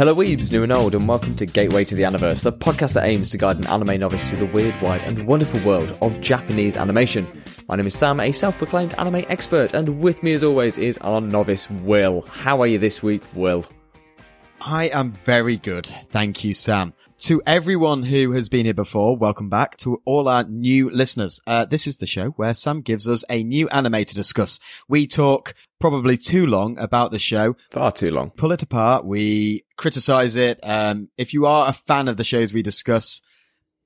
Hello, weebs, new and old, and welcome to Gateway to the Universe, the podcast that aims to guide an anime novice through the weird, wide, and wonderful world of Japanese animation. My name is Sam, a self proclaimed anime expert, and with me, as always, is our novice, Will. How are you this week, Will? I am very good. Thank you, Sam. To everyone who has been here before, welcome back. To all our new listeners, uh, this is the show where Sam gives us a new anime to discuss. We talk probably too long about the show, Far too long. pull it apart, we criticize it. Um, if you are a fan of the shows we discuss,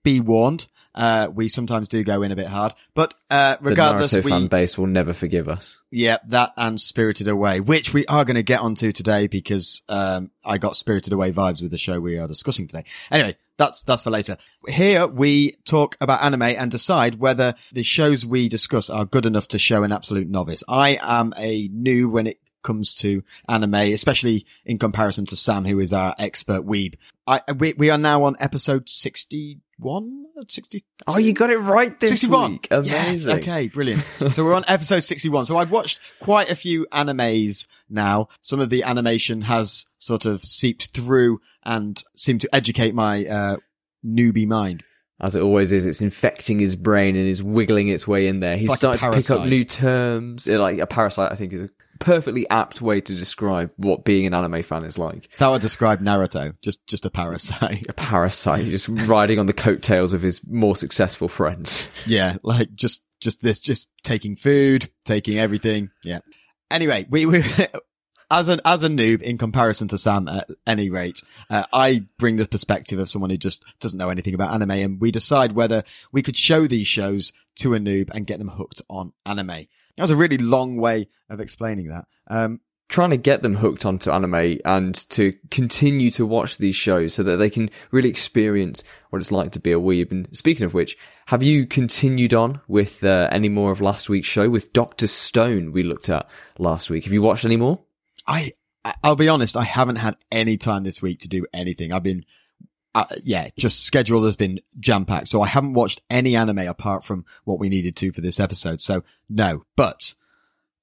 be warned. Uh, we sometimes do go in a bit hard, but, uh, regardless, the Naruto we, fan base will never forgive us. yeah, that and Spirited Away, which we are going to get onto today because um, I got Spirited Away vibes with the show we are discussing today. Anyway, that's that's for later. Here we talk about anime and decide whether the shows we discuss are good enough to show an absolute novice. I am a new when it comes to anime, especially in comparison to Sam, who is our expert weeb. I we we are now on episode sixty one, sixty. Oh, you got it right this 61. week. Yes, Amazing. okay, brilliant. so we're on episode 61. So I've watched quite a few animes now. Some of the animation has sort of seeped through and seemed to educate my, uh, newbie mind. As it always is, it's infecting his brain and is wiggling its way in there. He's like starting to pick up new terms. Like a parasite, I think, is a perfectly apt way to describe what being an anime fan is like. That's how I describe Naruto. Just, just a parasite. A parasite, just riding on the coattails of his more successful friends. yeah. Like just, just this, just taking food, taking everything. Yeah. Anyway, we, we, as an, as a noob in comparison to Sam at any rate, uh, I bring the perspective of someone who just doesn't know anything about anime and we decide whether we could show these shows to a noob and get them hooked on anime. That was a really long way of explaining that. Um, Trying to get them hooked onto anime and to continue to watch these shows so that they can really experience what it's like to be a weeb. And speaking of which, have you continued on with uh, any more of last week's show with Doctor Stone we looked at last week? Have you watched any more? I, I- I'll be honest, I haven't had any time this week to do anything. I've been, uh, yeah, just schedule has been jam packed. So I haven't watched any anime apart from what we needed to for this episode. So no, but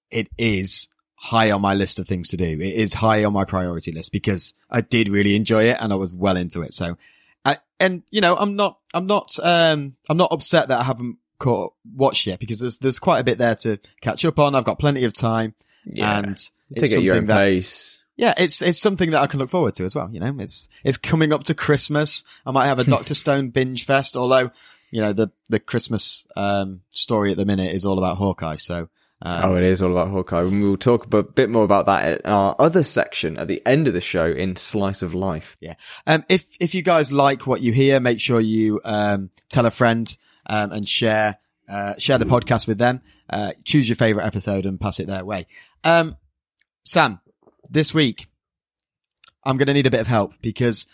it is high on my list of things to do. It is high on my priority list because I did really enjoy it and I was well into it. So, I, and you know, I'm not, I'm not, um, I'm not upset that I haven't caught, watched yet because there's, there's quite a bit there to catch up on. I've got plenty of time and take it's your something own that pace. Yeah, it's it's something that I can look forward to as well. You know, it's it's coming up to Christmas. I might have a Doctor Stone binge fest, although you know the the Christmas um story at the minute is all about Hawkeye. So um, Oh, it is all about Hawkeye. And we'll talk a bit- more about that in our other section at the end of the show in Slice of Life. yeah. Um, if if you guys like what you hear, make sure you um tell a friend um and share uh share the podcast with them. Uh, choose your favorite episode and pass it their way. Um, Sam, this week I'm going to need a bit of help because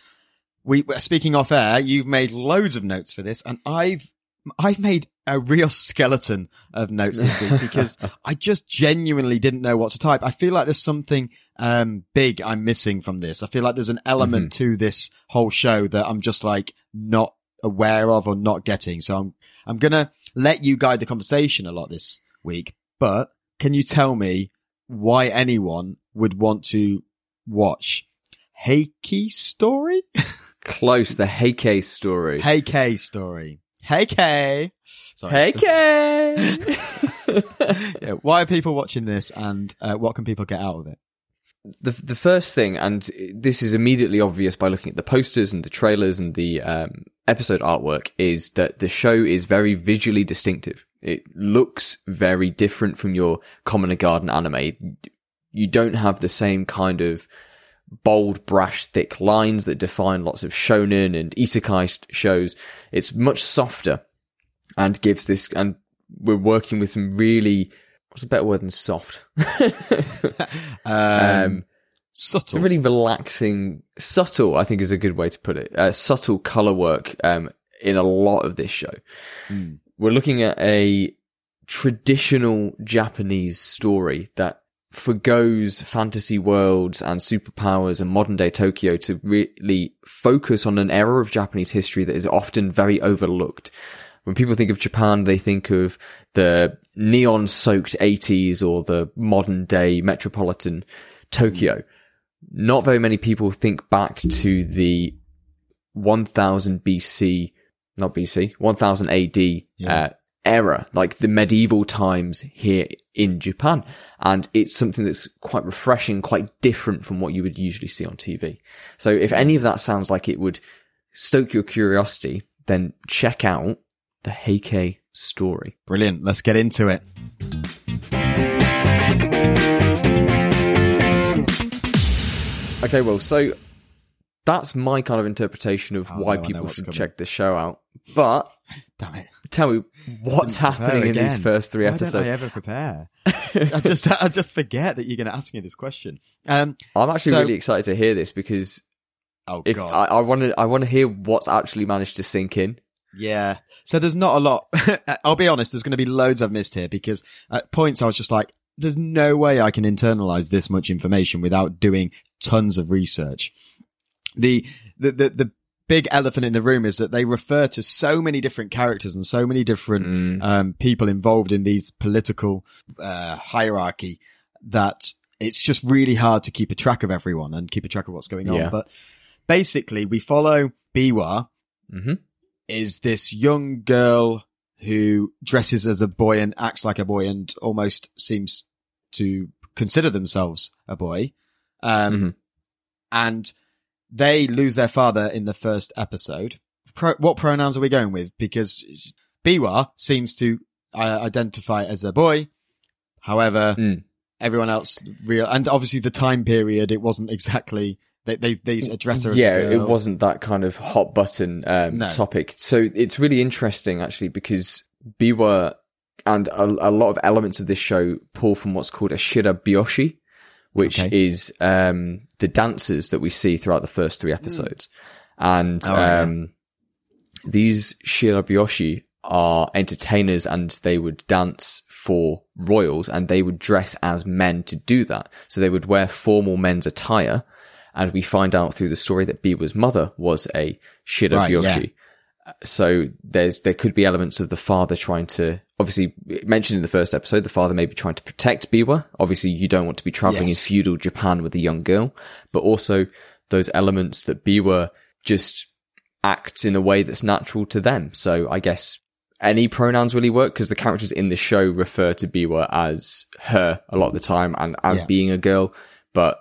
we speaking off air. You've made loads of notes for this, and I've I've made a real skeleton of notes this week because I just genuinely didn't know what to type. I feel like there's something um big I'm missing from this. I feel like there's an element to this whole show that I'm just like not aware of or not getting. So I'm I'm gonna let you guide the conversation a lot this week. But can you tell me why anyone would want to watch Heike story? Close, the Heike story. Heike story. Heike. Sorry. Heike! Yeah, why are people watching this and uh, what can people get out of it? the the first thing, and this is immediately obvious by looking at the posters and the trailers and the um, episode artwork, is that the show is very visually distinctive. It looks very different from your common garden anime. You don't have the same kind of bold, brash, thick lines that define lots of shonen and isekai shows. It's much softer and gives this, and we're working with some really, what's a better word than soft? Um, um, subtle. some really relaxing, subtle, I think is a good way to put it. Uh, subtle color work um, in a lot of this show. Mm. We're looking at a traditional Japanese story that forgoes fantasy worlds and superpowers and modern day Tokyo to really focus on an era of Japanese history that is often very overlooked. When people think of Japan, they think of the neon soaked 80s or the modern day metropolitan Tokyo. not very many people think back to the 1000 BC, not BC, 1000 AD Yeah. uh, era, like the medieval times here in Japan. And it's something that's quite refreshing, quite different from what you would usually see on TV. So if any of that sounds like it would stoke your curiosity, then check out the Heike story. Brilliant. Let's get into it. Okay, well, so that's my kind of interpretation of Oh, why no, people should coming. check this show out. But Damn it. tell me, what's happening in these first three Why episodes? don't I ever prepare? I just I just forget that you're going to ask me this question. Um. I'm actually So- really excited to hear this because Oh if God. I want to, I want to hear what's actually managed to sink in. Yeah. So there's not a lot. I'll be honest. There's going to be loads I've missed here because at points I was just like, there's no way I can internalize this much information without doing tons of research. The, the, the, the big elephant in the room is that they refer to so many different characters and so many different Mm. um, people involved in these political uh, hierarchy that it's just really hard to keep a track of everyone and keep a track of what's going on. Yeah. But basically, we follow Biwa, hmm is this young girl who dresses as a boy and acts like a boy and almost seems to consider themselves a boy. Um, Mhm. and they lose their father in the first episode. Pro- what pronouns are we going with? Because Biwa seems to uh, identify as a boy. However, Mm. everyone else real, and obviously the time period, it wasn't exactly, they, they, they address her as Yeah, it wasn't that kind of hot button um, No. topic. So it's really interesting actually because Biwa and a, a lot of elements of this show pull from what's called a shirabyoshi, which Okay. is um, the dancers that we see throughout the first three episodes. And Oh, yeah. um, these shirabyoshi are entertainers and they would dance for royals and they would dress as men to do that. So they would wear formal men's attire. And we find out through the story that Biwa's mother was a shirabyoshi. Right, So there's there could be elements of the father trying to obviously mentioned in the first episode, the father may be trying to protect Biwa. Obviously, you don't want to be traveling Yes. in feudal Japan with a young girl, but also those elements that Biwa just acts in a way that's natural to them. So I guess any pronouns really work because the characters in the show refer to Biwa as her a lot of the time and as Yeah. being a girl, but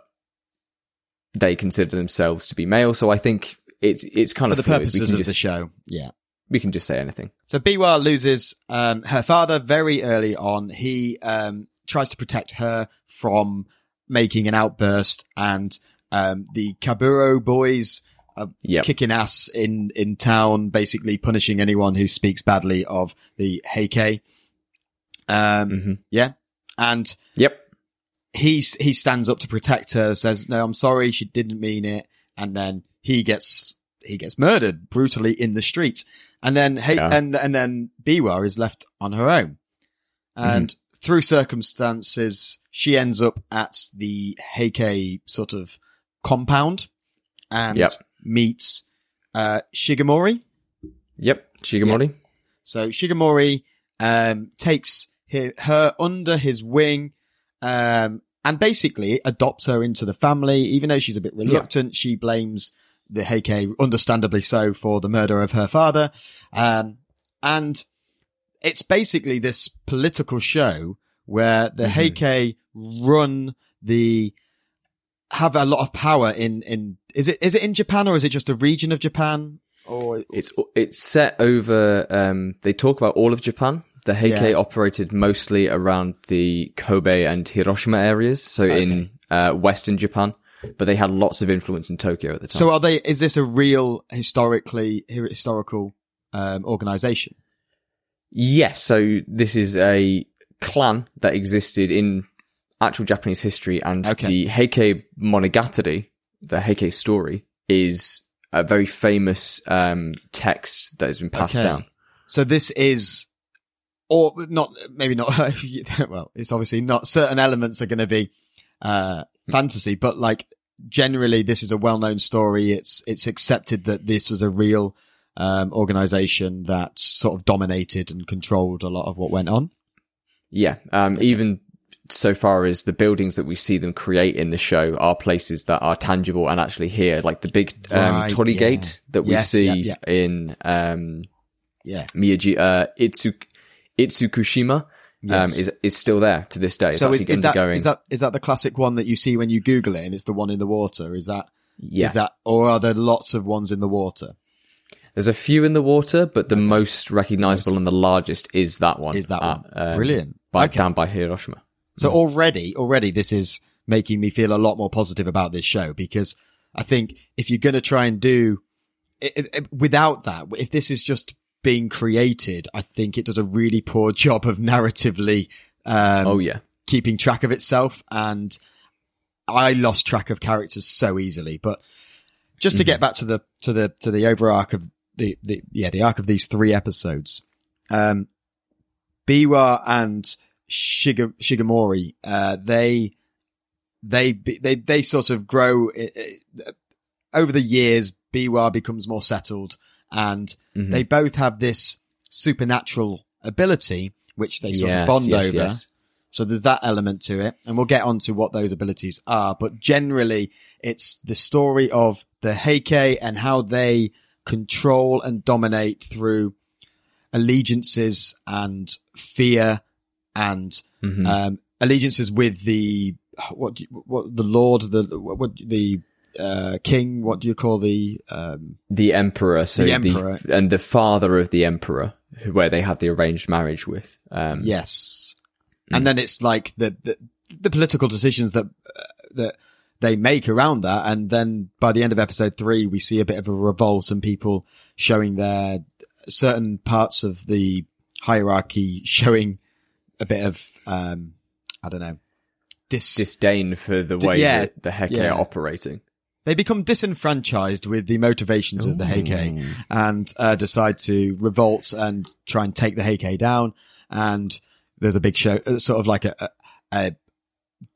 they consider themselves to be male. So I think it's it's kind for of the fluid. Purposes of just, the show. Yeah. we can just say anything. So Biwa loses um, her father very early on. He um, tries to protect her from making an outburst, and um, the Kaburo boys are Yep. kicking ass in in town, basically punishing anyone who speaks badly of the Heike. Um, hmm yeah, and Yep. he he stands up to protect her, says, "No, I'm sorry, she didn't mean it," and then he gets he gets murdered brutally in the streets, and then hey, Yeah. and and then Biwa is left on her own, and through circumstances, she ends up at the Heike sort of compound, and Yep. meets uh, Shigemori. Yep. Shigemori. So Shigemori um, takes her, her under his wing um, and basically adopts her into the family. Even though she's a bit reluctant, she blames the Heike, understandably so, for the murder of her father. Um, and it's basically this political show where the Mhm. Heike run the have a lot of power in in is it is it in Japan or is it just a region of Japan or It's it's set over. Um, they talk about all of Japan. The Heike Yeah. operated mostly around the Kobe and Hiroshima areas, so in uh, Western Japan. But they had lots of influence in Tokyo at the time. So are they? Is this a real historically historical um, organization? yes, so this is a clan that existed in actual Japanese history, and Okay. the Heike Monogatari, the Heike story, is a very famous um, text that has been passed Okay. down. So this is, or not? Maybe not. well, it's obviously not. Certain elements are going to be uh, fantasy, but like generally, this is a well-known story. It's it's accepted that this was a real um, organization that sort of dominated and controlled a lot of what went on. Yeah, um, even so far as the buildings that we see them create in the show are places that are tangible and actually here, like the big um, Right, yeah. gate that we Yes, see yeah, yeah. in um, Yeah. Miyagi, uh, Itsu, Itsukushima. Um, is is still there to this day. It's So is, is that is that is that the classic one that you see when you Google it and it's the one in the water? Is that is yeah, that or are there lots of ones in the water? there's a few in the water, but the most recognizable and the largest is that one. Is that at, one um, brilliant? by Okay. down by Hiroshima. So already, already this is making me feel a lot more positive about this show because I think if you're going to try and do i i without that, if this is just being created, I think it does a really poor job of narratively, um, oh yeah, keeping track of itself. And I lost track of characters so easily, but just to Mm-hmm. get back to the, to the, to the over arc of the, the, yeah, the arc of these three episodes, um, Biwa and Shiga, Shigemori, uh, they, they, they, they sort of grow uh, uh, over the years. Biwa becomes more settled and Mhm. they both have this supernatural ability, which they sort of bond yes, over. yes. So there's that element to it, and we'll get on to what those abilities are. But generally, it's the story of the Heike and how they control and dominate through allegiances and fear and Mhm. um, allegiances with the what what the Lord the what the uh, King. What do you call the um, the emperor, so The the, and the father of the emperor, where they have the arranged marriage with. Um, Yes. And then it's like the, the, the political decisions that, uh, that they make around that. And then by the end of episode three, we see a bit of a revolt and people showing their certain parts of the hierarchy showing a bit of, um, I don't know, dis, disdain for the way yeah, that the Heike yeah. are operating. They become disenfranchised with the motivations of the Heike and uh, decide to revolt and try and take the Heike down. And there's a big show, uh, sort of like a, a,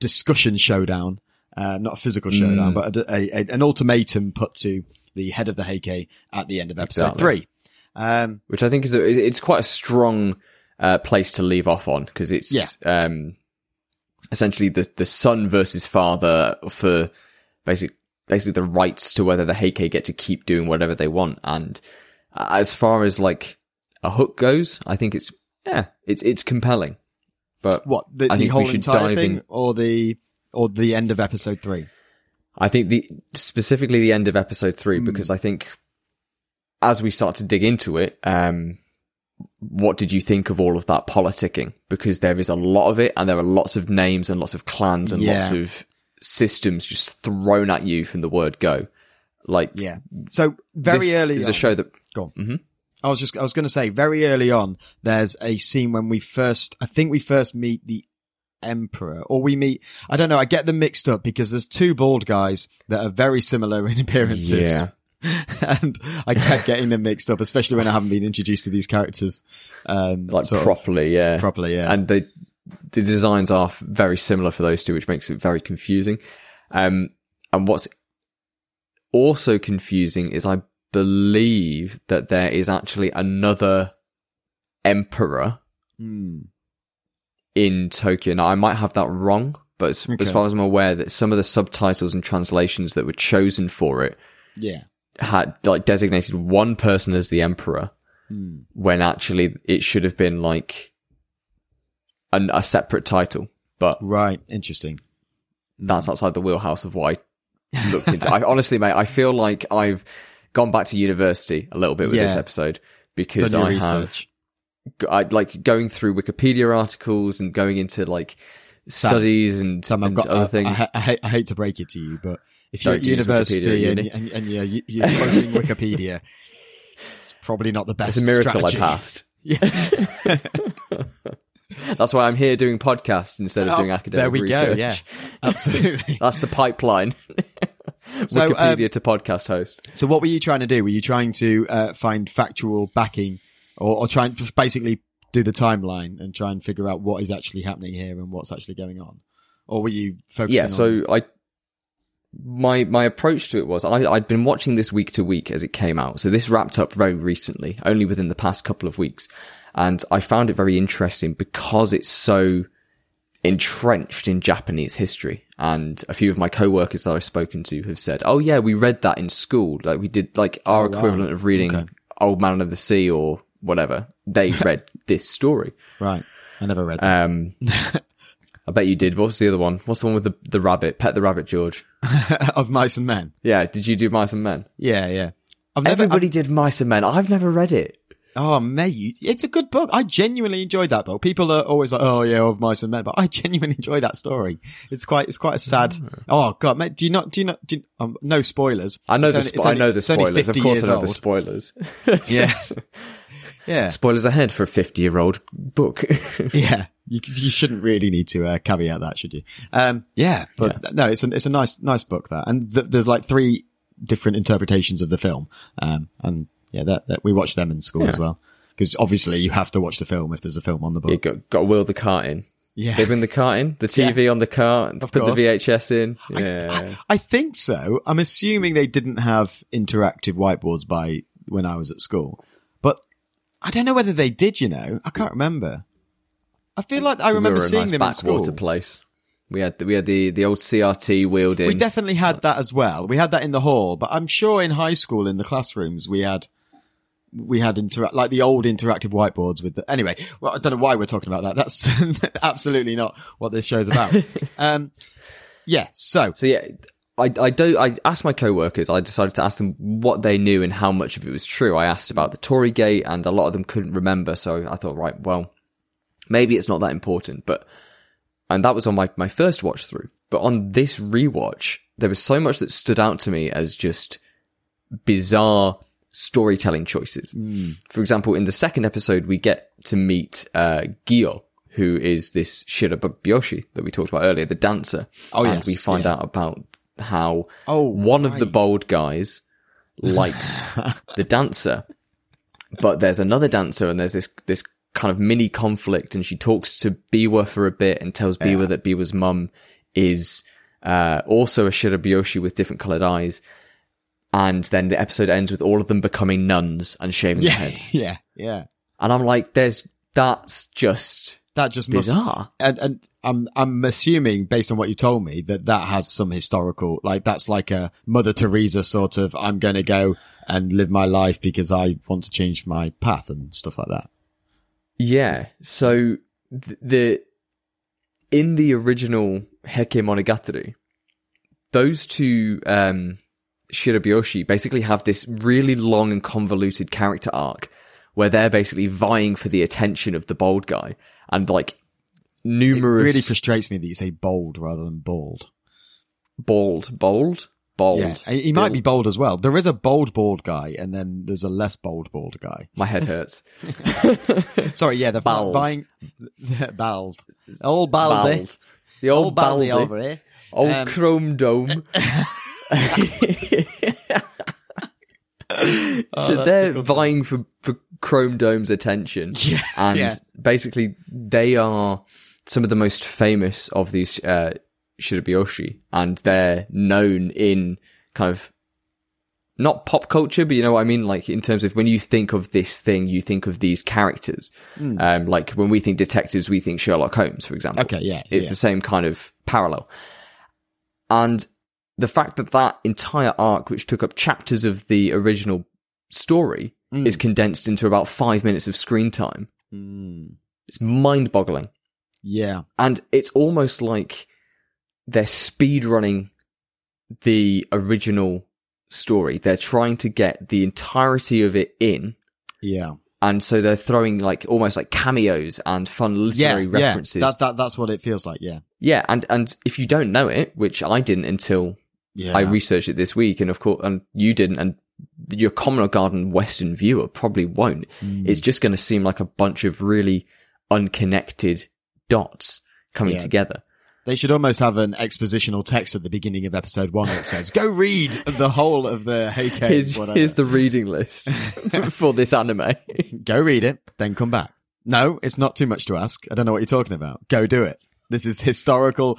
discussion showdown, uh, not a physical showdown, Mm. but a, a, a- an ultimatum put to the head of the Heike at the end of episode Exactly. three. Um, which I think is it's quite a strong uh, place to leave off on because it's Yeah. um, essentially the the son versus father for basic basically the rights to whether the Heike get to keep doing whatever they want. And as far as like a hook goes, I think it's yeah, it's it's compelling. But what the, the whole entire thing, in- or the or the end of episode three? I think the specifically the end of episode three Hmm. because I think as we start to dig into it, um, what did you think of all of that politicking? Because there is a lot of it, and there are lots of names and lots of clans and lots of systems just thrown at you from the word go. Like Yeah. So very this early is on, a show that Go on. Mhm. I was just, I was going to say very early on, there's a scene when we first, I think we first meet the emperor or we meet, I don't know, I get them mixed up because there's two bald guys that are very similar in appearances. Yeah. and I kept getting them mixed up, especially when I haven't been introduced to these characters, um, like sort of properly, yeah, properly. Yeah. and the the designs are very similar for those two, which makes it very confusing. Um, and what's also confusing is I believe that there is actually another emperor Hmm. in Tokyo. Now I might have that wrong, but as, Okay. as far as I'm aware, that some of the subtitles and translations that were chosen for it Yeah. had like designated one person as the emperor Hmm. when actually it should have been like an, a separate title. But Right. Interesting. that's hmm. outside the wheelhouse of what I looked into. I honestly, mate, I feel like I've gone back to university a little bit with this episode because I have. I like going through Wikipedia articles and going into like studies and, Sam, and got other uh, I, things. I, I, hate, I hate to break it to you, but if you're at university and, and, and you're, you're quoting Wikipedia, it's probably not the best. it's a miracle strategy. I passed. Yeah. That's why I'm here doing podcasts instead of Oh, doing academic there we research. go. Yeah, absolutely. That's the pipeline. So, um, Wikipedia to podcast host. so, what were you trying to do? Were you trying to uh, find factual backing, or, or trying to basically do the timeline and try and figure out what is actually happening here and what's actually going on, or were you focusing? Yeah, on- so I my my approach to it was I I'd been watching this week to week as it came out. So this wrapped up very recently, only within the past couple of weeks. And I found it very interesting because it's so entrenched in Japanese history. And a few of my coworkers that I've spoken to have said, "Oh yeah, we read that in school. Like we did like our Oh, wow. equivalent of reading Okay. Old Man of the Sea or whatever. They read this story." Right. I never read that. Um, I bet you did. What's the other one? What's the one with the the rabbit? Pet the rabbit, George. of Mice and Men. Yeah. Did you do Mice and Men? Yeah, yeah. I've never, Everybody did Mice and Men. I've never read it. Oh, mate, it's a good book. I genuinely enjoyed that book. People are always like, "Oh yeah, of mice and men," but I genuinely enjoy that story. It's quite, it's quite a sad. Oh god, mate, do you not? Do you not? Do you, um, no spoilers. I know It's the only- spo- it's I know the only spoilers. Of 50 course, years I know the spoilers. Yeah, yeah, spoilers ahead for a fifty-year-old book. yeah. You, you shouldn't really need to uh, caveat that, should you? Um, yeah, but no, it's a it's a nice nice book that, and th- there's like three different interpretations of the film. Um, and yeah, that, that we watched them in school as well. Because obviously you have to watch the film if there's a film on the book. you got got to wheel the cart in. Yeah. They bring the cart in, the TV on the cart, Of put course. the VHS in. Yeah. I think so. I'm assuming they didn't have interactive whiteboards by when I was at school, I don't know whether they did. You know, I can't remember. I feel like I we remember a seeing nice them in school. backwater place. We had the, we had the the old CRT wheeled in. We definitely had that as well. We had that in the hall, but I'm sure in high school in the classrooms we had we had interact like the old interactive whiteboards with the anyway. Well, I don't know why we're talking about that. That's absolutely not what this show's about. um, yeah. So So yeah, I I do I asked my co-workers. I decided to ask them what they knew and how much of it was true. I asked about the torii Gate, and a lot of them couldn't remember. So I thought, right, well, maybe it's not that important. But and that was on my my first watch through. But on this rewatch, there was so much that stood out to me as just bizarre storytelling choices. For example, in the second episode, we get to meet uh, Gyo, who is this Shirabyoshi that we talked about earlier, the dancer. Oh, and we find yeah. out about how Oh, one of the bold guys likes the dancer, but there's another dancer, and there's this this kind of mini conflict, and she talks to Biwa for a bit and tells Biwa that Biwa's mum is uh, also a Shirabyoshi with different coloured eyes. And then the episode ends with all of them becoming nuns and shaving their heads. yeah, yeah. And I'm like, there's, that's just That just must bizarre. and and I'm I'm assuming based on what you told me that that has some historical like that's like a Mother Teresa sort of I'm going to go and live my life because I want to change my path and stuff like that. Yeah. So th- the in the original Heike Monogatari, those two um, basically have this really long and convoluted character arc where they're basically vying for the attention of the bold guy and like numerous. It really frustrates me that you say bold rather than bald. bald, bold, bold. Yeah, he might be bold as well. There is a bold bald guy, and then there's a less bold bald guy. My head hurts. Sorry, yeah, the Bald. buying bald, old baldy, Bald. The old, old baldy baldy, over here. old Um, chrome dome. so that's they're vying for, for Chrome Dome's attention. Yeah, And yeah. basically, they are some of the most famous of these uh, Shirabyoshi, and they're known in kind of not pop culture, but you know what I mean? Like in terms of when you think of this thing, you think of these characters. Hmm. Um, like when we think detectives, we think Sherlock Holmes, for example. Okay, yeah, It's yeah. the same kind of parallel. And the fact that that entire arc, which took up chapters of the original story, Mm. is condensed into about five minutes of screen time, Mm, it's mind boggling. yeah, And it's almost like they're speed running the original story. They're trying to get the entirety of it in. yeah, And so they're throwing like almost like cameos and fun literary yeah. references. That, that that's what it feels like. Yeah, Yeah, and and if you don't know it, which I didn't until yeah. I researched it this week, and of course, and you didn't, and your common garden Western viewer probably won't. Mm. It's just going to seem like a bunch of really unconnected dots coming Yeah. together. They should almost have an expositional text at the beginning of episode one that says, "Go read the whole of the Heike." Here's, here's the reading list for this anime. Go read it, then come back. No, it's not too much to ask. I don't know what you're talking about. Go do it. This is historical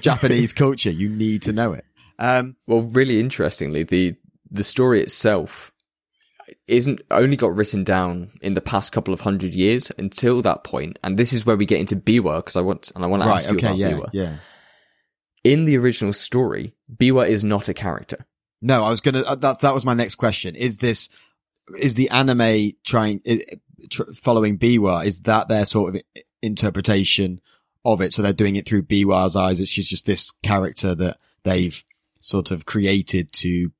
Japanese culture. You need to know it. Um, well, really interestingly, the the story itself isn't only got written down in the past couple of hundred years until that point, and this is where we get into Biwa because I want and I want to Right. ask you Okay. about Yeah. Biwa. Yeah. In the original story, Biwa is not a character. No, I was gonna. Uh, that that was my next question. Is this is the anime trying tr- following Biwa? Is that their sort of interpretation of it? So they're doing it through Biwa's eyes. It's just just this character that they've sort of created to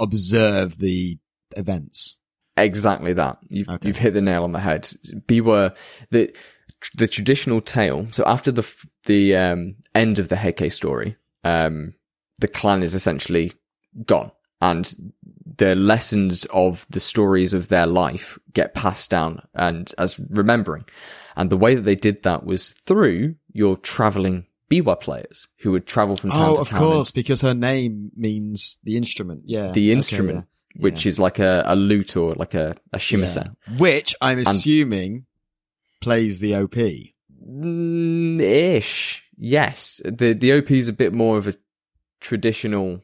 observe the events. Exactly that. You've, Okay. you've hit the nail on the head. Biwa, the the traditional tale. So after the the um, end of the Heike story, um, the clan is essentially gone, and the lessons of the stories of their life get passed down and as remembering. And the way that they did that was through your traveling Biwa players who would travel from town Oh, to of town. Of course, because her name means the instrument. Yeah, The Okay, instrument, yeah. which is like a, a lute or like a, a shamisen. Yeah. which I'm assuming plays the OP. Mm, ish. Yes. The the OP is a bit more of a traditional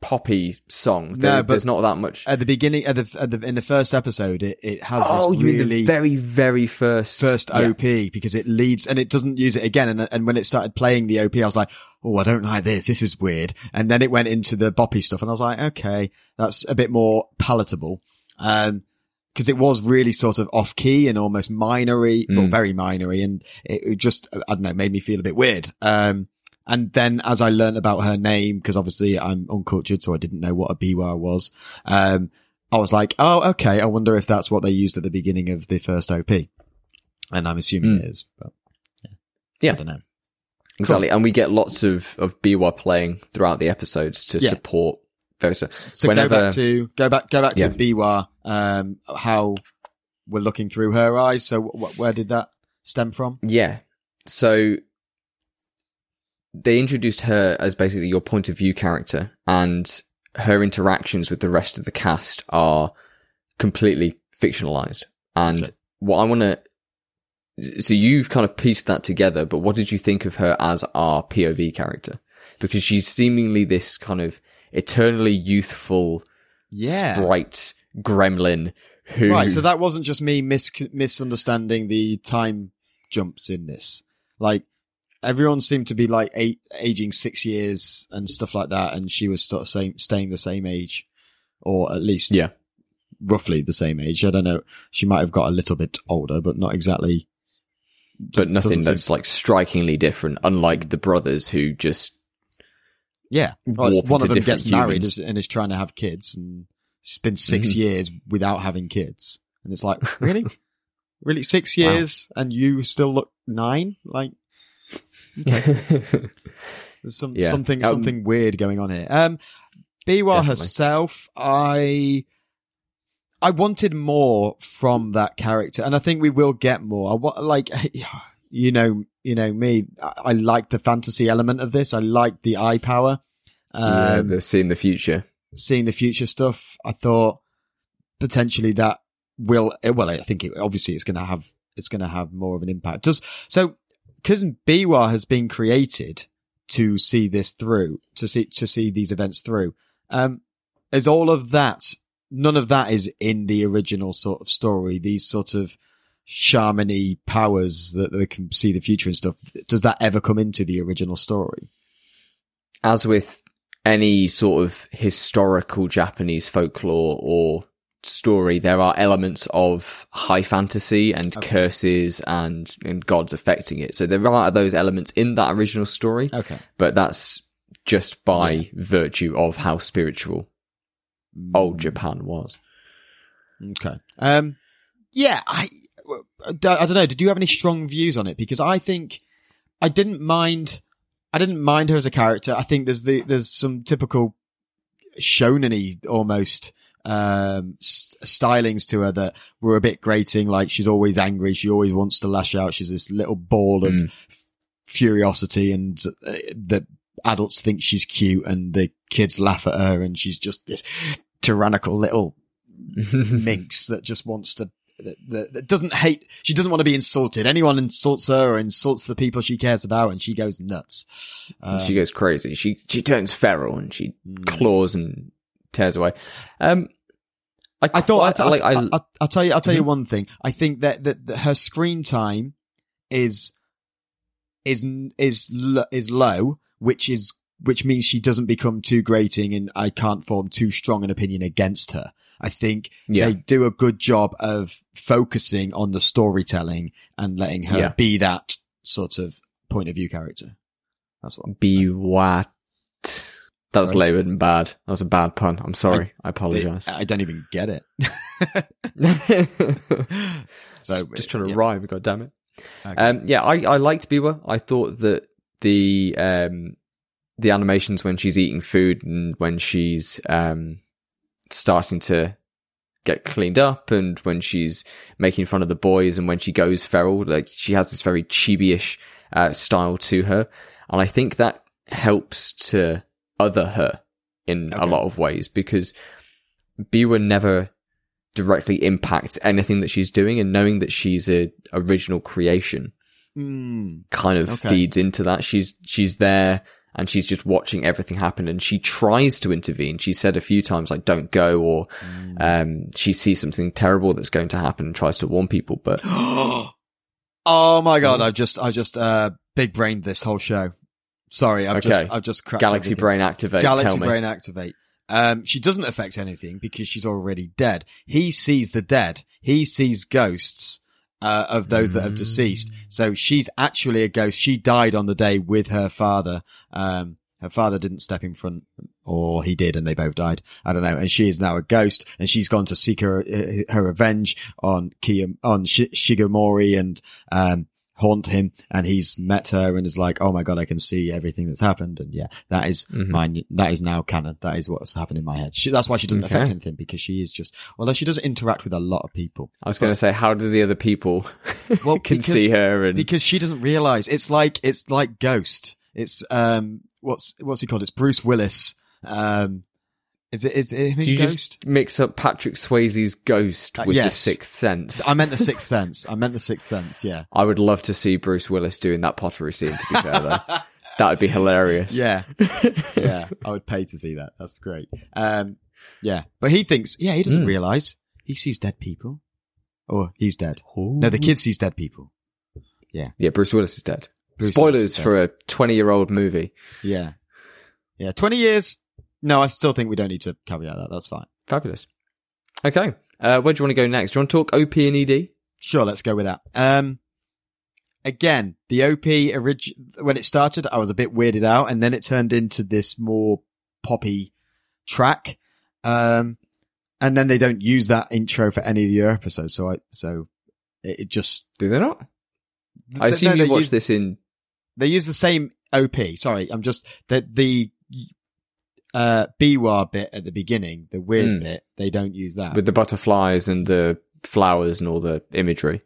poppy song. There- No, but- there's not that much. At the beginning, at the, at the in the first episode, it, it has oh, this you mean really the very very first first Yeah. OP because it leads and it doesn't use it again. And and when it started playing the OP, I was like, oh, I don't like this. This is weird. And then it went into the boppy stuff, and I was like, okay, that's a bit more palatable. Um, because it was really sort of off key and almost minory, well, Mm. very minory, and it, it just I don't know made me feel a bit weird. Um. And then as I learned about her name, because obviously I'm uncultured, so I didn't know what a Biwa was. Um, I was like, oh, okay. I wonder if that's what they used at the beginning of the first OP. And I'm assuming Mm. it is, but yeah. Yeah. I don't know. Exactly. And we get lots of of Biwa playing throughout the episodes to Yeah. support various stuff. So Whenever go back to, go back, go back Yeah. to Biwa, um, how we're looking through her eyes. So wh- where did that stem from? Yeah. So they introduced her as basically your point of view character, and her interactions with the rest of the cast are completely fictionalized. And Okay. what I want to. So you've kind of pieced that together, but what did you think of her as our POV character? Because she's seemingly this kind of eternally youthful Yeah. sprite gremlin who. Right. So that wasn't just me mis- misunderstanding the time jumps in this. Like everyone seemed to be like eight, aging six years and stuff like that. And she was sort of same, staying the same age or at least Yeah. roughly the same age. I don't know. She might have got a little bit older, but not exactly. but nothing doesn't seem- that's like strikingly different, unlike the brothers who just Yeah. Well, one of them gets married humans. and is trying to have kids and it's been 6 Mhm. years without having kids. And it's like, really? really? Six Wow. years and you still look nine? Like, there's some, Yeah. something, Um, something weird going on here. Um, Biwa herself, I, I wanted more from that character and I think we will get more. I want, like, you know, you know me, I, I like the fantasy element of this. I like the eye power. yeah, Um, they're seeing the future. seeing the future stuff, I thought potentially that will, eh, well, I think it, obviously it's going to have, it's going to have more of an impact. Does, so, cause Biwa has been created to see this through, to see, to see these events through. Um, is all of that, none of that is in the original sort of story, these sort of shamany powers that they can see the future and stuff. Does that ever come into the original story? As with any sort of historical Japanese folklore or story, there are elements of high fantasy and Okay. curses and, and gods affecting it. So there are those elements in that original story, Okay. but that's just by virtue of how spiritual old Mm. Japan was. Okay. Um, yeah, I, I don't know. Did you have any strong views on it? Because I think I didn't mind. I didn't mind her as a character. I think there's the there's some typical shonen almost um st- stylings to her that were a bit grating. Like she's always angry. She always wants to lash out. She's this little ball of Mm. f- furiosity, and uh, the adults think she's cute, and the kids laugh at her, and she's just this tyrannical little minx that just wants to that, that, that doesn't hate she doesn't want to be insulted anyone insults her or insults the people she cares about and she goes nuts um, she goes crazy. She she turns feral and she mm, claws and tears away. Um, I thought quite- I'll, like, I, I'll, I'll, I'll tell you. I'll tell you Mhm. one thing. I think that, that, that her screen time is is is is low, which is which means she doesn't become too grating, and I can't form too strong an opinion against her. I think yeah, they do a good job of focusing on the storytelling and letting her Yeah. be that sort of point of view character. That's what. be what. That was Sorry. laboured and bad. That was a bad pun. I'm sorry. I, apologise. I don't even get it. so just trying to yeah. rhyme. God damn it. Okay. Um, yeah, I, I liked Biwa. I thought that the um, the animations when she's eating food and when she's um, starting to get cleaned up and when she's making fun of the boys and when she goes feral, like she has this very chibi-ish uh, style to her, and I think that helps to other her in a lot of ways because Biwa never directly impacts anything that she's doing and knowing that she's a original creation Mm, kind of Okay. feeds into that. She's she's there and she's just watching everything happen and she tries to intervene. She said a few times like don't go or mm. um she sees something terrible that's going to happen and tries to warn people but oh my god! I've just, I just, uh, big brained this whole show. Sorry, I've Okay. just, I've just cracked Galaxy everything. Brain activate Galaxy tell me. Brain activate. Um, she doesn't affect anything because she's already dead. He sees the dead. He sees ghosts. Uh, of those that have deceased. So she's actually a ghost. She died on the day with her father. Um, her father didn't step in front, or he did, and they both died. I don't know. And she is now a ghost, and she's gone to seek her her revenge on Kia, on Sh- Shigemori and um, haunt him. And he's met her and is like, "Oh my god, I can see everything that's happened." And yeah, that is Mhm. mine. That is now canon. That is what's happened in my head. She, that's why she doesn't affect anything because she is just. Although she doesn't interact with a lot of people. I was going to say how do the other people Well, can because- see her and because she doesn't realize it's like it's like Ghost. It's um what's what's he called? It's Bruce Willis. Um, is it is it do you Ghost? just mix up Patrick Swayze's ghost Uh, with yes. the Sixth Sense? I meant the Sixth Sense. I meant the Sixth Sense. Yeah. I would love to see Bruce Willis doing that pottery scene. To be fair, though, that would be hilarious. yeah, yeah. I would pay to see that. That's great. Um, yeah, but he thinks, yeah, he doesn't Mm. realize he sees dead people, or he's dead. Ooh. No, the kid sees dead people. Yeah, Yeah. Bruce Willis is dead. Bruce Willis Spoilers is dead. for a 20 year old movie. Yeah, yeah. Twenty years. No, I still think we don't need to caveat that. That's fine. Fabulous. Okay. Uh, where do you want to go next? Do you want to talk OP and ED? Sure, let's go with that. Um, again, the OP orig- when it started, I was a bit weirded out, and then it turned into this more poppy track. Um, and then they don't use that intro for any of the episodes, so I so it, it just. Do they not? I assume no, you watched use, this in. They use the same OP. Sorry, I'm just the the uh Biwa bit at the beginning, the weird Mm. bit. They don't use that. with the butterflies and the flowers and all the imagery.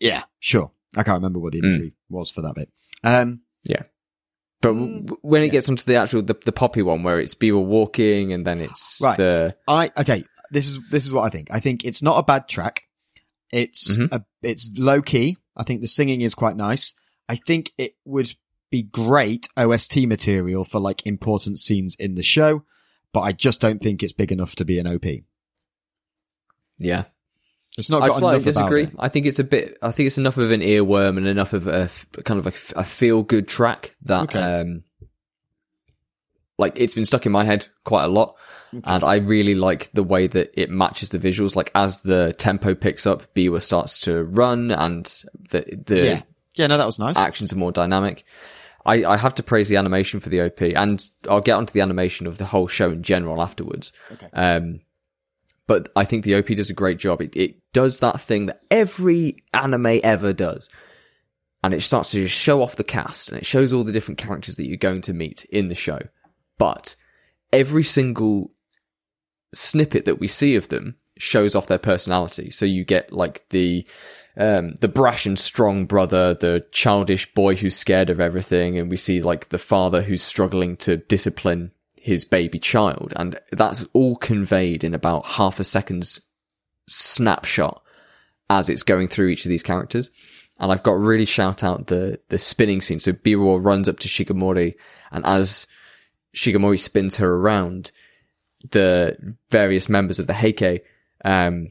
yeah, sure. I can't remember what the Mm. imagery was for that bit. Um, yeah, But Mm, w- when it yeah. gets onto the actual the, the poppy one where it's Biwa walking and then it's Right. the I okay. This is this is what I think. I think it's not a bad track. It's Mhm. a, it's low key. I think the singing is quite nice. I think it would be great OST material for like important scenes in the show, but I just don't think it's big enough to be an OP. yeah. It's not I slightly disagree. I think it's a bit. I think it's enough of an earworm and enough of a kind of a feel good track that, Okay. um, like it's been stuck in my head quite a lot, and I really like the way that it matches the visuals. Like as the tempo picks up, Biwa starts to run, and the the Yeah, yeah. No, that was nice. actions are more dynamic. I, I have to praise the animation for the OP, and I'll get onto the animation of the whole show in general afterwards. Okay. Um, but I think the OP does a great job. It, it does that thing that every anime ever does. And it starts to just show off the cast and it shows all the different characters that you're going to meet in the show. But every single snippet that we see of them shows off their personality. So you get like the um, the brash and strong brother, the childish boy who's scared of everything, and we see like the father who's struggling to discipline his baby child, and that's all conveyed in about half a second's snapshot as it's going through each of these characters. And I've got really shout out the the spinning scene. So Biwa runs up to Shigemori, and as Shigemori spins her around, the various members of the Heike um,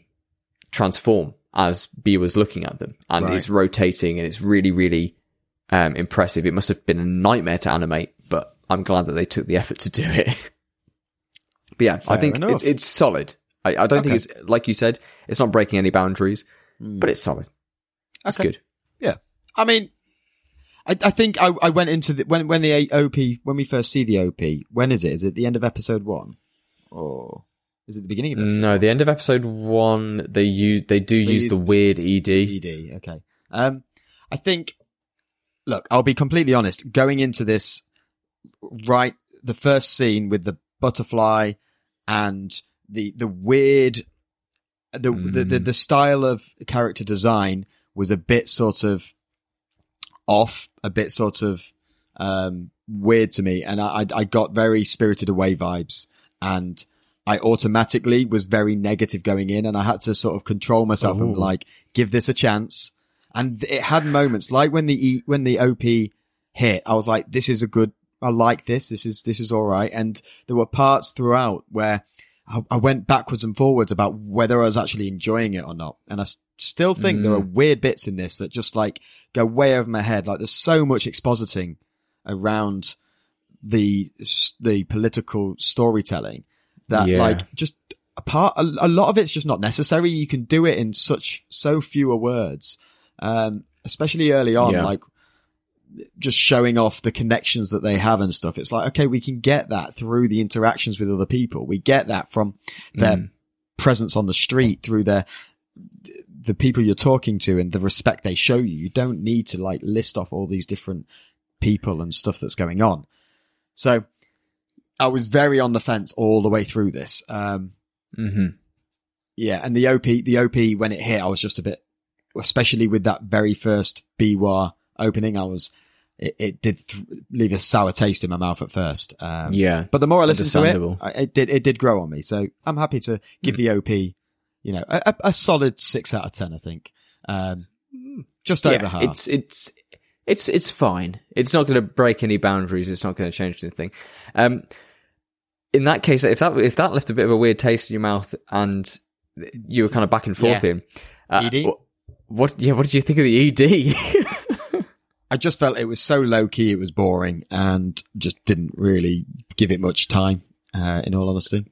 transform as B was looking at them, and Right. it's rotating and it's really, really um, impressive. It must have been a nightmare to animate, but I'm glad that they took the effort to do it. but yeah, I think enough. it's it's solid. I, I don't think it's like you said, it's not breaking any boundaries, but it's solid. That's Okay. good. Yeah. I mean, I, I think I, I went into the, when, when the OP, when we first see the OP, when is it? Is it the end of episode one? Or is it the beginning of episode No, the end of episode one, they use they do use use the weird ED. ED. Okay. Um, I think, look, I'll be completely honest. Going into this, right, the first scene with the butterfly and the the weird, the the, the the style of character design was a bit sort of off, a bit sort of um weird to me, and I, I got very Spirited Away vibes, and I automatically was very negative going in, and I had to sort of control myself and oh. like give this a chance. And it had moments like when the E when the OP hit, I was like, "This is a good. I like this. This is this is all right." And there were parts throughout where I, I went backwards and forwards about whether I was actually enjoying it or not. And I s- still think there are mm. weird bits in this that just like go way over my head. Like there's so much expositing around the the political storytelling that Yeah. like just a part a, a lot of it's just not necessary you can do it in such so fewer words um especially early on Yeah. like just showing off the connections that they have and stuff it's like okay we can get that through the interactions with other people we get that from their Mm. presence on the street through their the people you're talking to and the respect they show you you don't need to like list off all these different people and stuff that's going on so I was very on the fence all the way through this. Um, Mhm. yeah, and the OP, the OP when it hit, I was just a bit, especially with that very first Biwa opening, I was, it, it did th- leave a sour taste in my mouth at first. Um, Yeah. but the more I listened to it, I, it did, it did grow on me. So I'm happy to give the OP, you know, a, a, solid six out of 10, I think. Um, just over half. It's it's it's it's fine. It's not going to break any boundaries. It's not going to change anything. Um, in that case, if that if that left a bit of a weird taste in your mouth and you were kind of back and forth Yeah. in, uh, ED? what, what? Yeah, what did you think of the ED? I just felt it was so low key, it was boring, and just didn't really give it much time. Uh, in all honesty,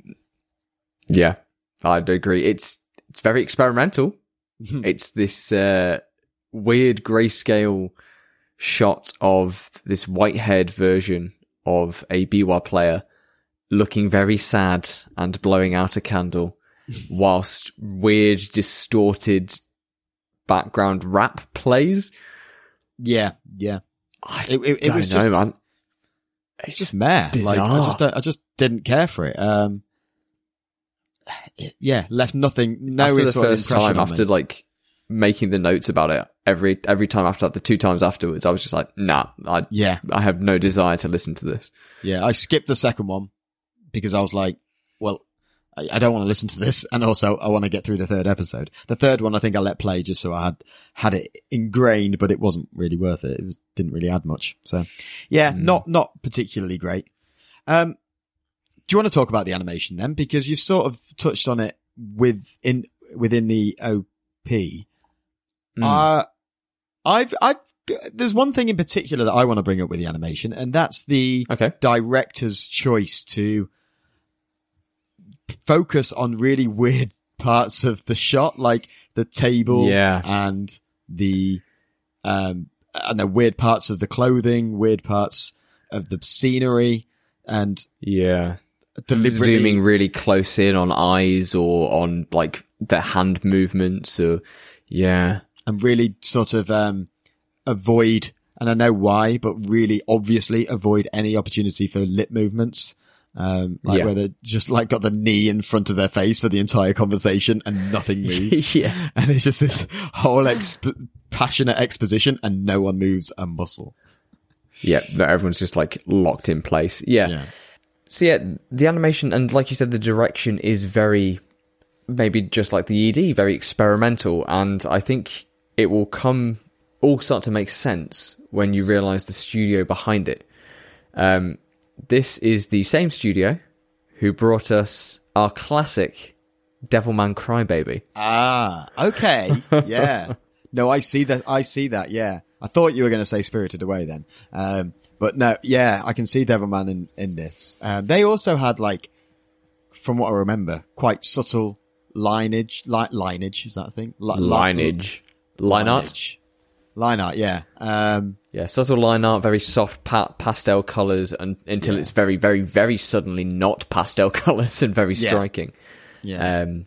yeah, I'd agree. It's it's very experimental. it's this uh, weird grayscale shot of this white-haired version of a Biwa player looking very sad and blowing out a candle whilst weird distorted background rap plays. yeah, yeah, I it, it, it don't was know, just man. it's just meh. Like I just I just didn't care for it. Um, it- yeah, left nothing. No after the first time, after me. like making the notes about it, every every time after that, the two times afterwards, I was just like, nah, I yeah, I have no desire to listen to this. yeah, I skipped the second one because I was like, well. I I don't want to listen to this, and also I want to get through the third episode. The third one, I think I let play just so I had had it ingrained, but it wasn't really worth it. It was, didn't really add much. So, yeah, Mm. not not particularly great. Um, do you want to talk about the animation then? Because you've sort of touched on it within within the OP. Mm. Uh, I've I there's one thing in particular that I want to bring up with the animation, and that's the okay. director's choice to focus on really weird parts of the shot, like the table Yeah. and the um and the weird parts of the clothing, weird parts of the scenery, and Yeah. deliberately Zooming really close in on eyes or on like the hand movements or yeah. and really sort of um avoid and I know why, but really obviously avoid any opportunity for lip movements. Um, like Yeah. where they just like got the knee in front of their face for the entire conversation and nothing moves. yeah. and it's just this whole exp- passionate exposition and no one moves a muscle. Yeah. That everyone's just like locked in place. Yeah. So yeah, the animation and like you said, the direction is very maybe just like the ED, very experimental, and I think it will come all start to make sense when you realise the studio behind it. Um, this is the same studio who brought us our classic Devilman Crybaby. Ah, okay. Yeah. no, I see that. I see that. Yeah. I thought you were going to say Spirited Away then. Um, but no, yeah, I can see Devilman in, in this. Um, they also had like, from what I remember, quite subtle lineage, li- lineage, is that a thing? Li- li- Lineage. Lineage. Line art, yeah. Um, Yeah, subtle line art, very soft pa- pastel colours and, until Yeah. it's very, very, very suddenly not pastel colours and very striking. yeah. Um,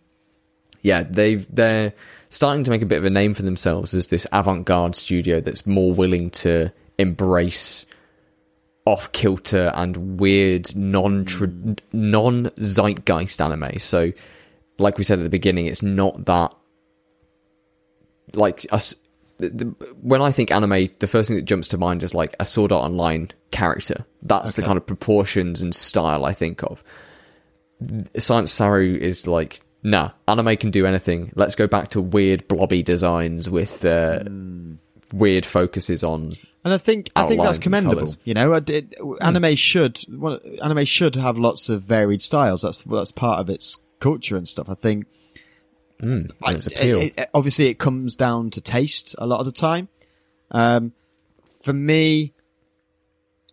yeah, they've they're starting to make a bit of a name for themselves as this avant-garde studio that's more willing to embrace off kilter and weird non non zeitgeist anime. So, like we said at the beginning, it's not that like us. The, the, when I think anime, the first thing that jumps to mind is like a Sword Art Online character. That's the kind of proportions and style I think of. Science Saru is like, nah, anime can do anything. Let's go back to weird blobby designs with uh, Hmm. weird focuses on. And I think I think that's commendable. You know, I did, anime should well, anime should have lots of varied styles. That's that's part of its culture and stuff. I think Mm, I- its it- it- obviously, it comes down to taste a lot of the time. Um, for me,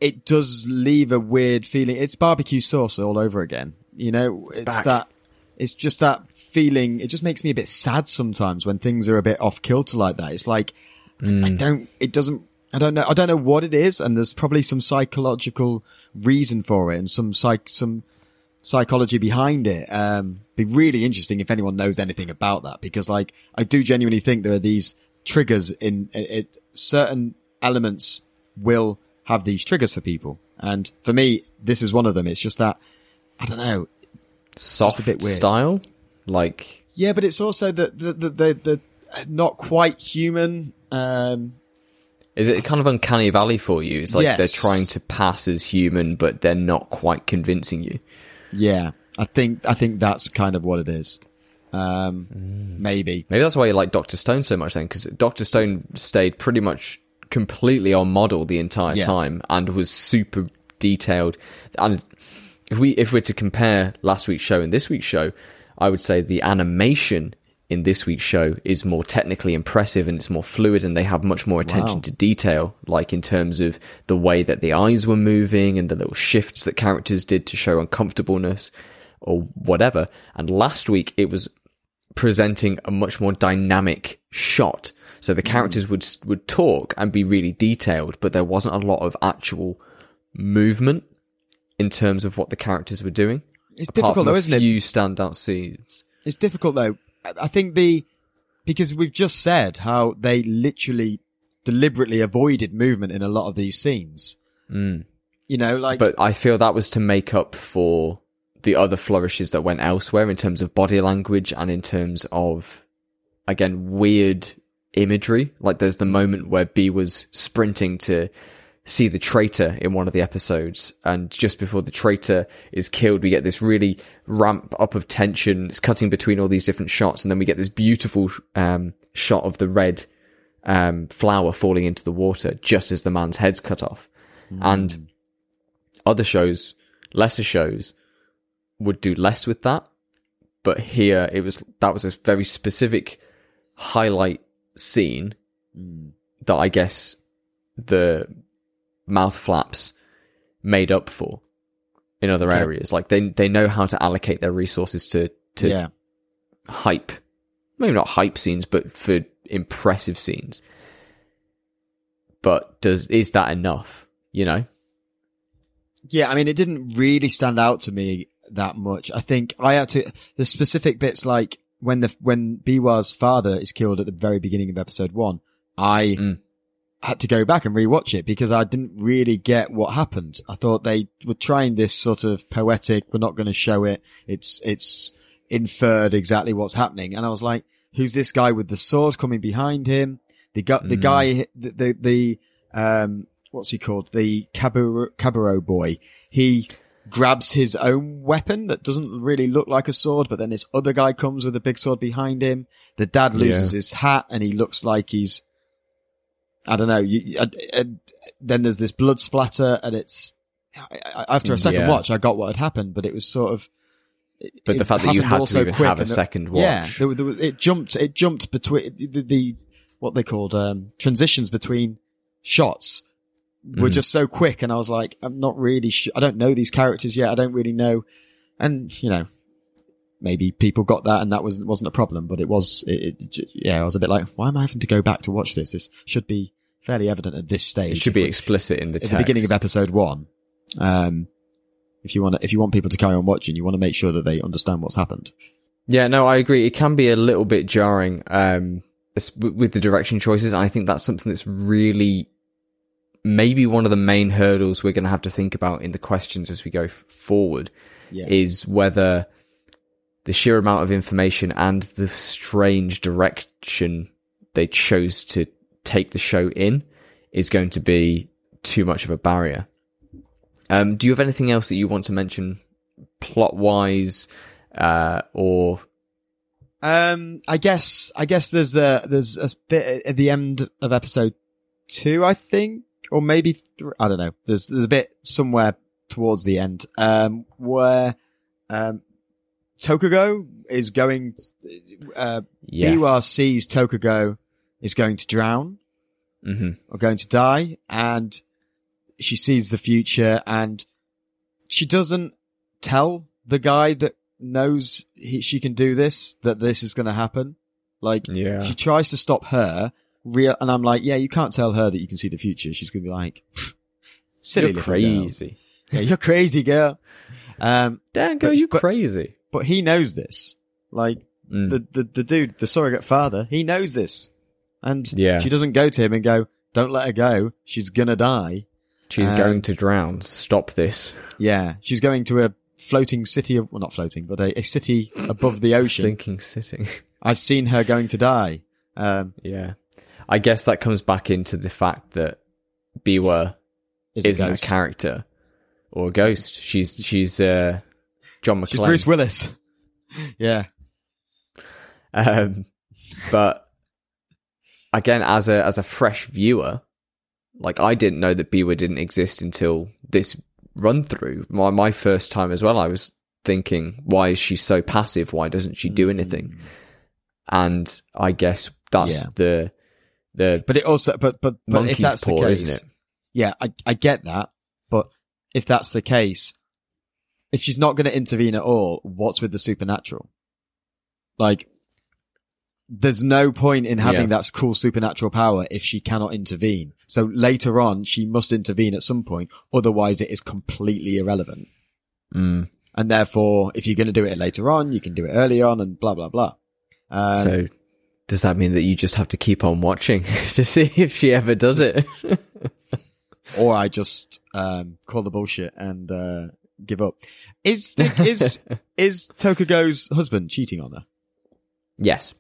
it does leave a weird feeling. It's barbecue sauce all over again. You know, it's, back. that. It's just that feeling. It just makes me a bit sad sometimes when things are a bit off kilter like that. It's like I don't. It doesn't. I don't know. I don't know what it is, and there's probably some psychological reason for it, and some psych some psychology behind it. Um, be really interesting if anyone knows anything about that, because like I do genuinely think there are these triggers in it, certain elements will have these triggers for people, and for me, this is one of them. It's just that I don't know. Soft a bit weird. style, like Yeah, but it's also the the the the, the not quite human. Um, is it kind of uncanny valley for you? It's like Yes. they're trying to pass as human, but they're not quite convincing you. Yeah, I think I think that's kind of what it is. Um, maybe. Maybe that's why you like Doctor Stone so much then, because Doctor Stone stayed pretty much completely on model the entire Yeah. time and was super detailed. And if we if we're to compare last week's show and this week's show, I would say the animation in this week's show is more technically impressive and it's more fluid and they have much more attention Wow. to detail, like in terms of the way that the eyes were moving and the little shifts that characters did to show uncomfortableness or whatever. And last week it was presenting a much more dynamic shot. So the hmm. characters would would talk and be really detailed, but there wasn't a lot of actual movement in terms of what the characters were doing. It's difficult though, isn't it? A few standout scenes. It's difficult though. I think the because we've just said how they literally deliberately avoided movement in a lot of these scenes. Mm. You know, like But I feel that was to make up for the other flourishes that went elsewhere in terms of body language and in terms of again weird imagery. Like there's the moment where B was sprinting to see the traitor in one of the episodes and just before the traitor is killed we get this really ramp up of tension. It's cutting between all these different shots and then we get this beautiful um, shot of the red um, flower falling into the water just as the man's head's cut off. And other shows lesser shows would do less with that but here it was that was a very specific highlight scene that I guess the mouth flaps made up for in other Okay. areas. Like they they know how to allocate their resources to to yeah, hype, maybe not hype scenes, but for impressive scenes. But does is that enough? You know, yeah. I mean, it didn't really stand out to me that much. I think I had to the specific bits like when the when Biwa's father is killed at the very beginning of episode one. I Mm. Had to go back and rewatch it because I didn't really get what happened. I thought they were trying this sort of poetic. We're not going to show it. It's it's inferred exactly what's happening, and I was like, "Who's this guy with the sword coming behind him?" The guy, the Mm. guy, the the, the um, what's he called? The Caburo boy. He grabs his own weapon that doesn't really look like a sword, but then this other guy comes with a big sword behind him. The dad loses Yeah. his hat and he looks like he's, I don't know. You, uh, uh, then there's this blood splatter and it's, I, I, after a second Yeah. watch, I got what had happened, but it was sort of. it- But the fact that you had to even have a and second watch. Yeah, there, there was, it jumped. It jumped between the, the what they called um, transitions between shots were Mhm. just so quick, and I was like, I'm not really. Sh- I don't know these characters yet. I don't really know, and you know, maybe people got that, and that was wasn't a problem. But it was. It, it, yeah, I was a bit like, why am I having to go back to watch this? This should be fairly evident at this stage. It should be we- explicit in the text. the beginning of episode one. Um, if you want to, if you want people to carry on watching, you want to make sure that they understand what's happened. Yeah, no, I agree. It can be a little bit jarring um, with the direction choices. And I think that's something that's really maybe one of the main hurdles we're going to have to think about in the questions as we go forward Yeah. is whether the sheer amount of information and the strange direction they chose to take the show in is going to be too much of a barrier. Um, do you have anything else that you want to mention plot wise, uh, or Um, I guess, I guess there's a, there's a bit at the end of episode two, I think, or maybe three, I don't know. There's, there's a bit somewhere towards the end, um, where, um, Tokuko is going, uh, yes. Sees Tokuko is going to drown hmm or going to die and she sees the future and she doesn't tell the guy that knows he, she can do this that this is going to happen like Yeah. she tries to stop her real and i'm like yeah you can't tell her that you can see the future she's going to be like silly You're little girl. crazy. yeah, you're crazy girl um Dan, go, But- you crazy. But he knows this like Mm. the, the the dude the surrogate father he knows this and Yeah. she doesn't go to him and go don't let her go she's gonna die She's um, going to drown. Stop this. Yeah, she's going to a floating city of, well, not floating, but a, a city above the ocean. Sinking sitting. I've seen her going to die. Um, yeah. I guess that comes back into the fact that Biwa is a isn't a ghost. character or a ghost. She's she's uh, John She's McClane. Bruce Willis. yeah. Um, but again, as a as a fresh viewer, like I didn't know that Biwa didn't exist until this run through. My my first time as well, I was thinking, why is she so passive? Why doesn't she do anything? And I guess that's Yeah. the the But it also, but, but, but if monkey's that's paw, the case, isn't it? yeah, I, I get that. But if that's the case, if she's not going to intervene at all, what's with the supernatural? Like, there's no point in having Yeah. that cool supernatural power if she cannot intervene. So later on, she must intervene at some point, otherwise it is completely irrelevant. Mm. And therefore, if you're going to do it later on, you can do it early on and blah, blah, blah. Um, so does that mean that you just have to keep on watching to see if she ever does it? or I just, um, call the bullshit and, uh, give up. Is, is, is Tokuko's husband cheating on her? yes.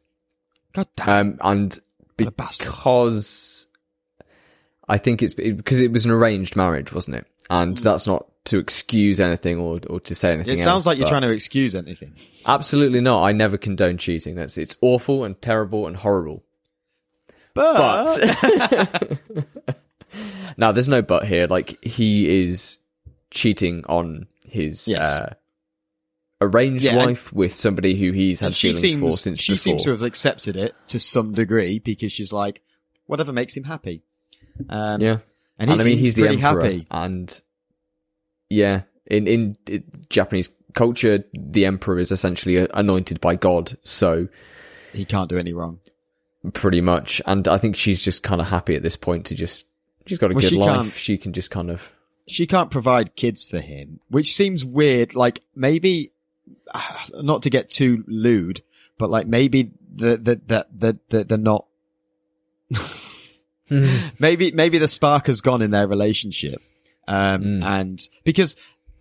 God damn. Um, and because I think it's because it was an arranged marriage, wasn't it? And that's not to excuse anything or or to say anything. Hmm. it sounds else, like you're trying to excuse anything. Absolutely not. I never condone cheating. That's it's awful and terrible and horrible. But, But now there's no but here. Like he is cheating on his Yes. uh, arranged Yeah, and- wife with somebody who he's had and feelings for seems, since she before. seems to have accepted it to some degree because she's like, whatever makes him happy. Um, yeah. and he I mean, he's the emperor, happy. and yeah, in in in Japanese culture, the emperor is essentially anointed by God. So He can't do any wrong. pretty much, and I think she's just kind of happy at this point to just she's got a Well, good life. She can just kind of she can't provide kids for him, which seems weird. Like maybe not to get too lewd, but like maybe the the the the, the they're not. maybe maybe the spark has gone in their relationship, um, Mm. and because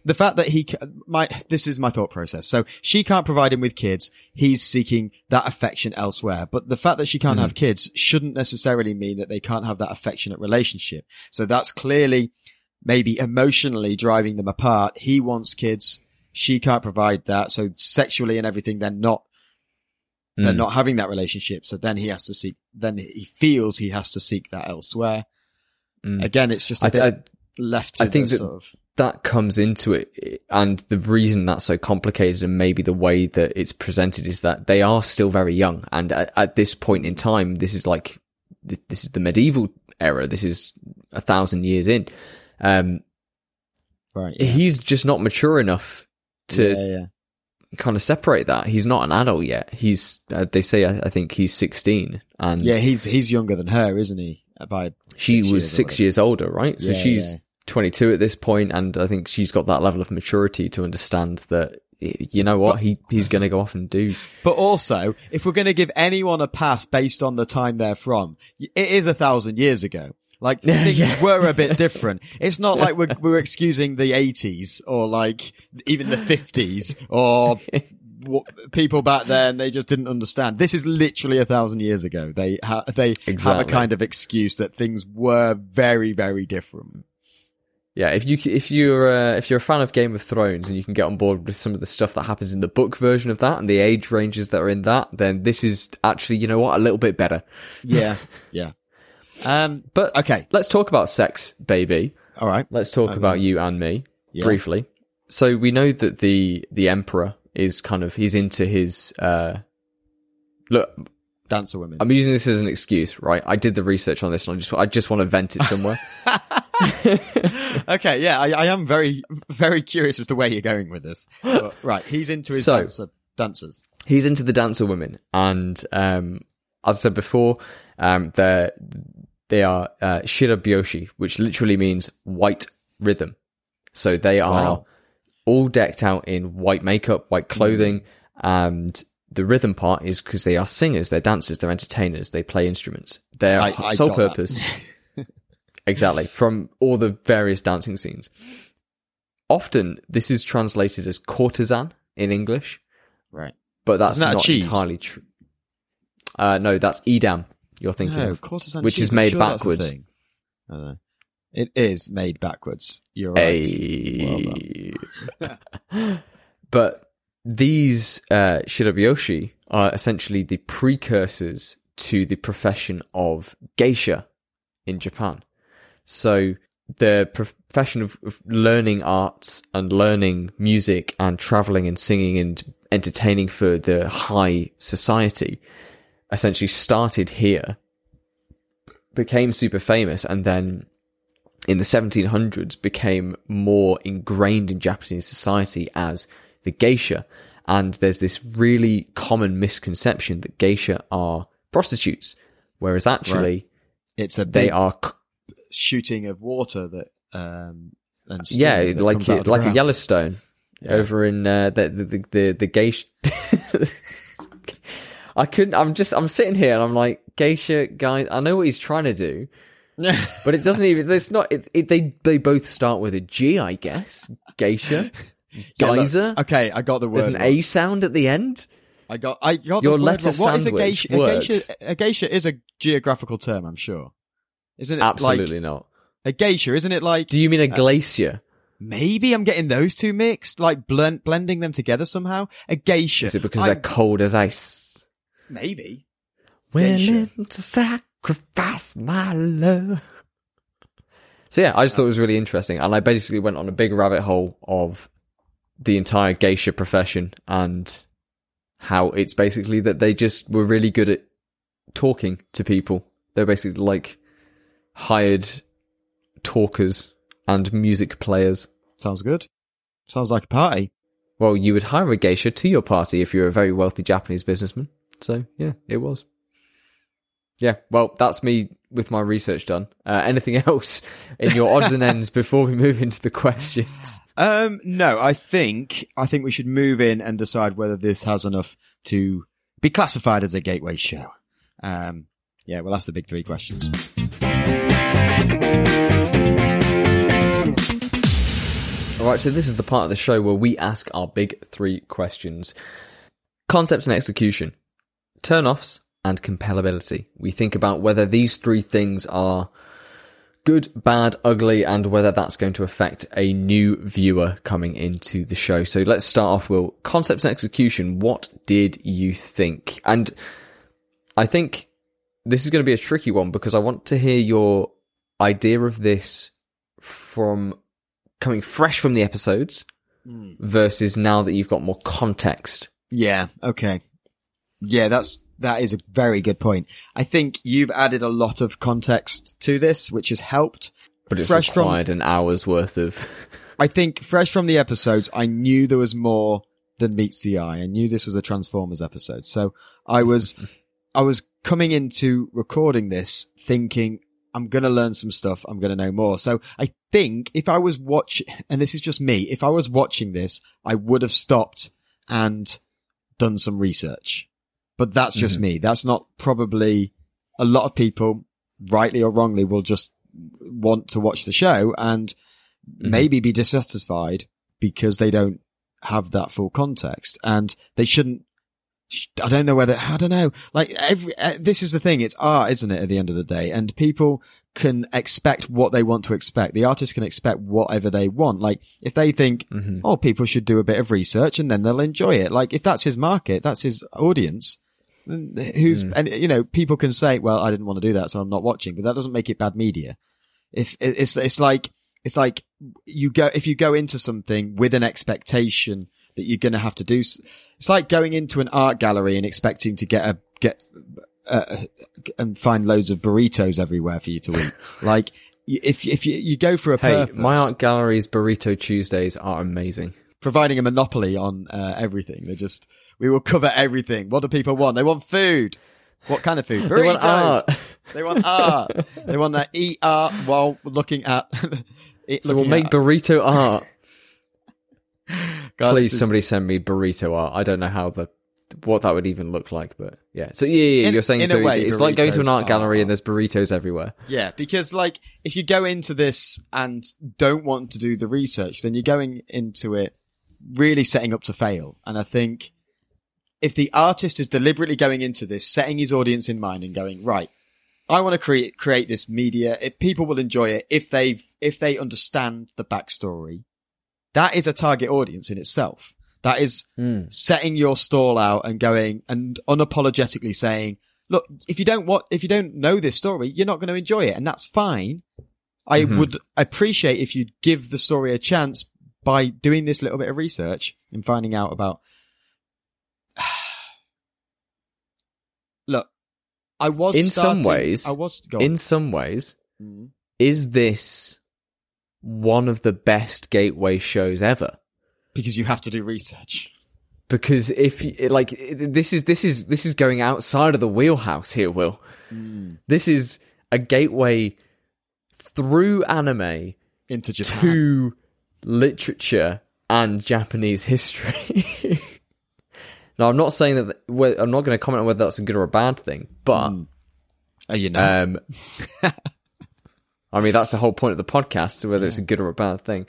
the fact that he my this is my thought process. So she can't provide him with kids. He's seeking that affection elsewhere. But the fact that she can't Mhm. have kids shouldn't necessarily mean that they can't have that affectionate relationship. So that's clearly maybe emotionally driving them apart. He wants kids. She can't provide that. So sexually and everything, they're not, they're Mm. not having that relationship. So then he has to seek, then he feels he has to seek that elsewhere. Mm. Again, it's just a I, bit I left to I think that- sort of, that comes into it, and the reason that's so complicated, and maybe the way that it's presented, is that they are still very young, and at, at this point in time, this is like this is the medieval era. This is a thousand years in. Um, Right. Yeah. He's just not mature enough to yeah, yeah. kind of separate that. He's not an adult yet. He's uh, they say I, I think he's sixteen, and Yeah, he's he's younger than her, isn't he? By she six was six years older, right? So she's yeah. 22 at this point, and I think she's got that level of maturity to understand that you know what he he's going to go off and do. But also, if we're going to give anyone a pass based on the time they're from, it is a thousand years ago. Like things Yeah. were a bit different. It's not like we're we're excusing the eighties or like even the fifties or w- people back then. They just didn't understand. This is literally a thousand years ago. They ha- they have a kind of excuse that things were very very different. Yeah, if you if you're uh, if you're a fan of Game of Thrones and you can get on board with some of the stuff that happens in the book version of that and the age ranges that are in that, then this is actually you know what a little bit better. Yeah, yeah. Um. But Okay. let's talk about sex, baby. All right. Let's talk about you and me Yeah. briefly. So we know that the the emperor is kind of he's into his uh look Dancer women. I'm using this as an excuse, right? I did the research on this and I just I just want to vent it somewhere. okay, yeah, I, I am very, very curious as to where you're going with this. But, right, he's into his So- dancer, dancers. he's into the dancer women and um as I said before, um they're they are uh shirabyoshi, which literally means white rhythm. So they are Wow. all decked out in white makeup, white clothing, and the rhythm part is because they are singers, they're dancers, they're entertainers, they play instruments. Their I- I sole purpose, exactly, from all the various dancing scenes. Often, this is translated as courtesan in English, Right. but that's Isn't that not entirely true. Uh, no, that's edam. You're thinking No, of, courtesan which cheese, is made sure backwards. I don't know. It is made backwards. You're right. a. but these uh, are essentially the precursors to the profession of geisha in Japan. So the profession of, of learning arts and learning music and traveling and singing and entertaining for the high society essentially started here, became super famous, and then in the 1700s became more ingrained in Japanese society as the geisha. And there's this really common misconception that geisha are prostitutes, whereas actually It's a they are, c- shooting of water that, um, yeah, that like comes out of like a ground. Yellowstone over in uh, the, the the the the geisha. I couldn't. I'm just. I'm sitting here and I'm like geisha guy. I know what he's trying to do, but it doesn't even. It's not. It, it, they they both start with a G, I guess. Geisha, Yeah, geyser. okay, I got the word. There's an. A sound at the end. I got. I got Your the word letter wrong. What is a geisha? A geisha, a geisha is a geographical term, I'm sure. Isn't it? Absolutely not. A geisha, isn't it like? Do you mean a uh, glacier? Maybe I'm getting those two mixed, like blend, blending them together somehow. A geisha. Is it because I'm- they're cold as ice? Maybe? Willing to sacrifice my love. So yeah, I just thought it was really interesting, and I basically went on a big rabbit hole of the entire geisha profession and how it's basically that they just were really good at talking to people. They're basically like hired talkers and music players. Sounds good. Sounds like a party. Well, you would hire a geisha to your party if you're a very wealthy Japanese businessman. So yeah, it was. Yeah, well, that's me with my research done. Uh, anything else in your odds and ends before we move into the questions? Um, no, I think I think we should move in and decide whether this has enough to be classified as a gateway show. Um, yeah, well, that's the big three questions. All right, so this is the part of the show where we ask our big three questions: concept and execution, turn-offs, and compellability. We think about whether these three things are good, bad, ugly, and whether that's going to affect a new viewer coming into the show. So let's start off with concepts and execution. What did you think? And I think this is going to be a tricky one because I want to hear your idea of this from coming fresh from the episodes hmm. versus now that you've got more context. Yeah. Okay. Yeah, that's that is a very good point. I think you've added a lot of context to this, which has helped. But it's fresh from required an hour's worth of. I think fresh from the episodes, I knew there was more than meets the eye. I knew this was a Transformers episode. So I was, I was coming into recording this thinking I'm going to learn some stuff. I'm going to know more. So I think if I was watching, and this is just me, if I was watching this, I would have stopped and done some research. But that's just Mhm. me. That's not probably a lot of people, rightly or wrongly, will just want to watch the show and Mhm. maybe be dissatisfied because they don't have that full context and they shouldn't I don't know whether I don't know like every uh, this is the thing it's art isn't it at the end of the day and people can expect what they want to expect the artist can expect whatever they want like if they think Mhm. oh people should do a bit of research and then they'll enjoy it like if that's his market that's his audience who's Mm. and you know people can say well I didn't want to do that so I'm not watching but that doesn't make it bad media if it's it's like it's like you go if you go into something with an expectation that you're going to have to do it's like going into an art gallery and expecting to get a get uh, and find loads of burritos everywhere for you to eat like if if you, you go for a Hey, purpose, my art gallery's burrito Tuesdays are amazing. providing a monopoly on uh, everything they're just we will cover everything what do people want they want food what kind of food burritos They want art. They want art. they want to eat art while looking at. it- So we'll make at- burrito art. God, Please, is- somebody send me burrito art. I don't know how the what that would even look like, but yeah. So yeah, yeah, In- you're saying so way, it's, it's like going to an art gallery are- and there's burritos everywhere. Yeah, because like if you go into this and don't want to do the research, then you're going into it really setting up to fail. And I think if the artist is deliberately going into this, setting his audience in mind and going, right, I want to create, create this media. If people will enjoy it if they've, if they understand the backstory, that is a target audience in itself. That is Mm. setting your stall out and going and unapologetically saying, look, if you don't want, if you don't know this story, you're not going to enjoy it. And that's fine. I Mhm. would appreciate if you'd give the story a chance by doing this little bit of research and finding out about. Look, I was In some ways- I was. In some ways, Mm. is this one of the best gateway shows ever? because you have to do research. Because if you, like this is this is this is going outside of the wheelhouse here, Will. Mm. This is a gateway through anime Into Japan. to literature and Japanese history. now, I'm not saying that I'm not going to comment on whether that's a good or a bad thing, but Mm. Oh, you know. um, I mean that's the whole point of the podcast, whether it's a good or a bad thing.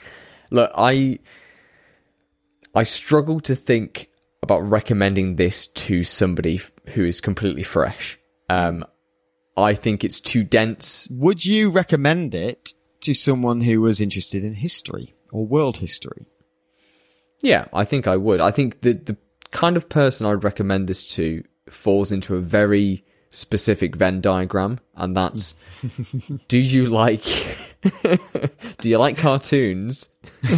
Look, I I struggle to think about recommending this to somebody who is completely fresh. Um, I think it's too dense. Would you recommend it to someone who was interested in history or world history? Yeah, I think I would. I think the the kind of person I'd recommend this to falls into a very specific Venn diagram, and that's: Do you like? do you like cartoons?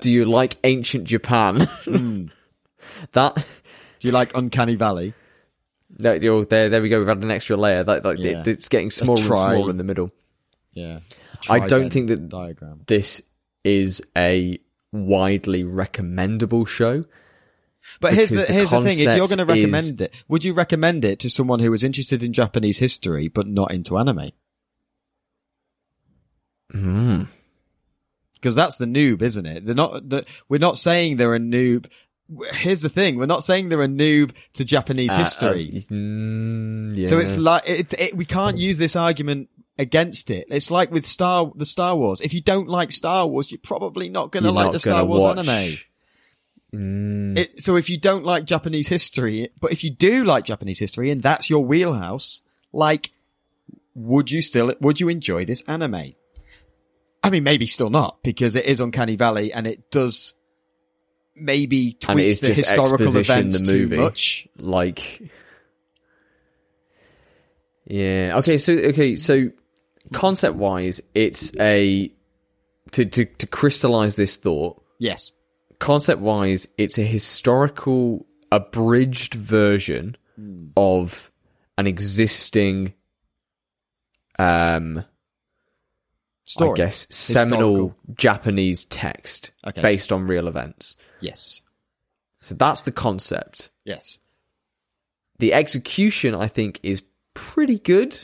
do you like ancient Japan? Hmm. that Do you like Uncanny Valley? no, you're- there, there we go. We've had an extra layer. That like Yeah. it- it's getting smaller and smaller in the middle. Yeah. I don't think that- diagram. This is a widely recommendable show. But here's the, here's the thing: if you're going to is- recommend it, would you recommend it to someone who was interested in Japanese history but not into anime? Mm. Because that's the noob, isn't it? They're not. The, we're not saying they're a noob. Here's the thing: we're not saying they're a noob to Japanese Uh, history. uh, mm, yeah. So it's like it, it, we can't use this argument against it. It's like with Star the Star Wars. If you don't like Star Wars, you're probably not going to like the Star Wars watch- anime. Mm, It, so if you don't like Japanese history, but if you do like Japanese history and that's your wheelhouse, like, would you still, would you enjoy this anime? I mean, maybe still not because it is Uncanny Valley and it does maybe tweak the historical events the too much. like, yeah. Okay. So okay. So concept wise, it's a to to, to crystallize this thought, Yes. concept wise, it's a historical abridged version of an existing um Story. I guess seminal Historical. Japanese text Okay. based on real events. Yes. So that's the concept. Yes. The execution I think is pretty good.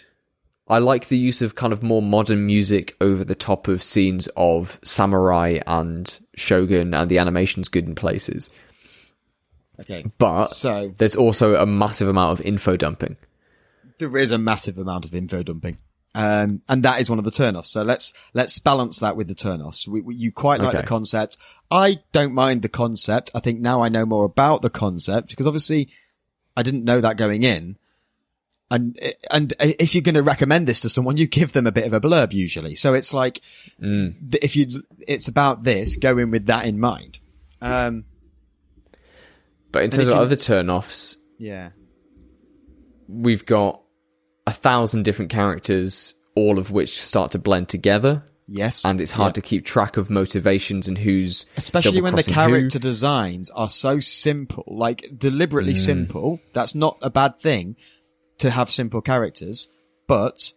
I like the use of kind of more modern music over the top of scenes of samurai and shogun and the animation's good in places. Okay. But So there's also a massive amount of info dumping. there is a massive amount of info dumping. Um, and that is one of the turnoffs. So let's, let's balance that with the turnoffs. We, we, you quite like Okay. the concept. I don't mind the concept. I think now I know more about the concept because obviously I didn't know that going in. And, and if you're going to recommend this to someone, you give them a bit of a blurb usually. So it's like, th- if you, it's about this, go in with that in mind. Um, But in terms of other turn-offs, yeah. we've got a thousand different characters, all of which start to blend together, Yes. and it's hard Yeah. to keep track of motivations and who's especially when the double-crossing who. character designs are so simple, like Mm. deliberately simple. That's not a bad thing to have simple characters, but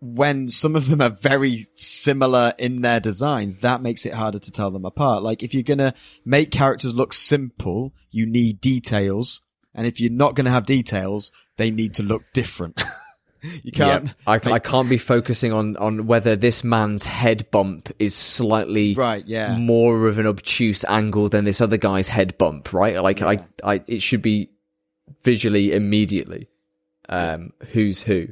when some of them are very similar in their designs, that makes it harder to tell them apart. Like if you're gonna make characters look simple, you need details, and if you're not gonna have details, they need to look different. you can't. Yep. I, I can't be focusing on, on whether this man's head bump is slightly Right, yeah. more of an obtuse angle than this other guy's head bump, right? Like I, I, it should be visually immediately um, who's who.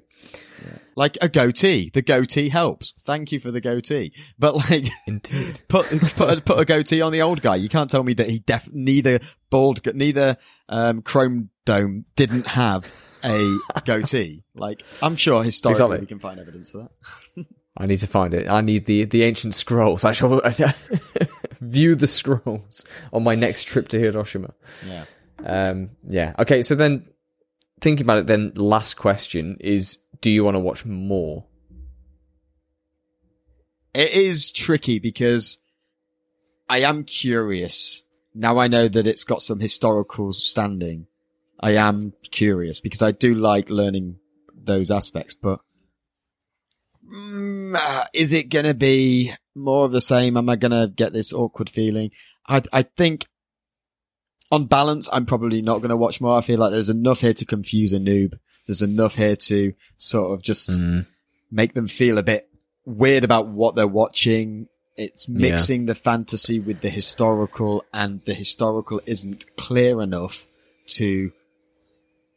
Like a goatee. The goatee helps. Thank you for the goatee. But like, Indeed. put put a, put a goatee on the old guy. You can't tell me that he def neither bald neither um Chrome Dome didn't have a goatee. Like I'm sure historically Exactly. we can find evidence for that. I need to find it. I need the the ancient scrolls. I shall view the scrolls on my next trip to Hiroshima. Yeah. Um, yeah. Okay. So then, thinking about it, then last question is: Do you want to watch more? It is tricky because I am curious. Now I know that it's got some historical standing. I am curious because I do like learning those aspects, but mm, uh, is it going to be more of the same? Am I going to get this awkward feeling? I, I think on balance, I'm probably not going to watch more. I feel like there's enough here to confuse a noob. There's enough here to sort of just hmm. make them feel a bit weird about what they're watching. It's mixing the fantasy with the historical and the historical isn't clear enough to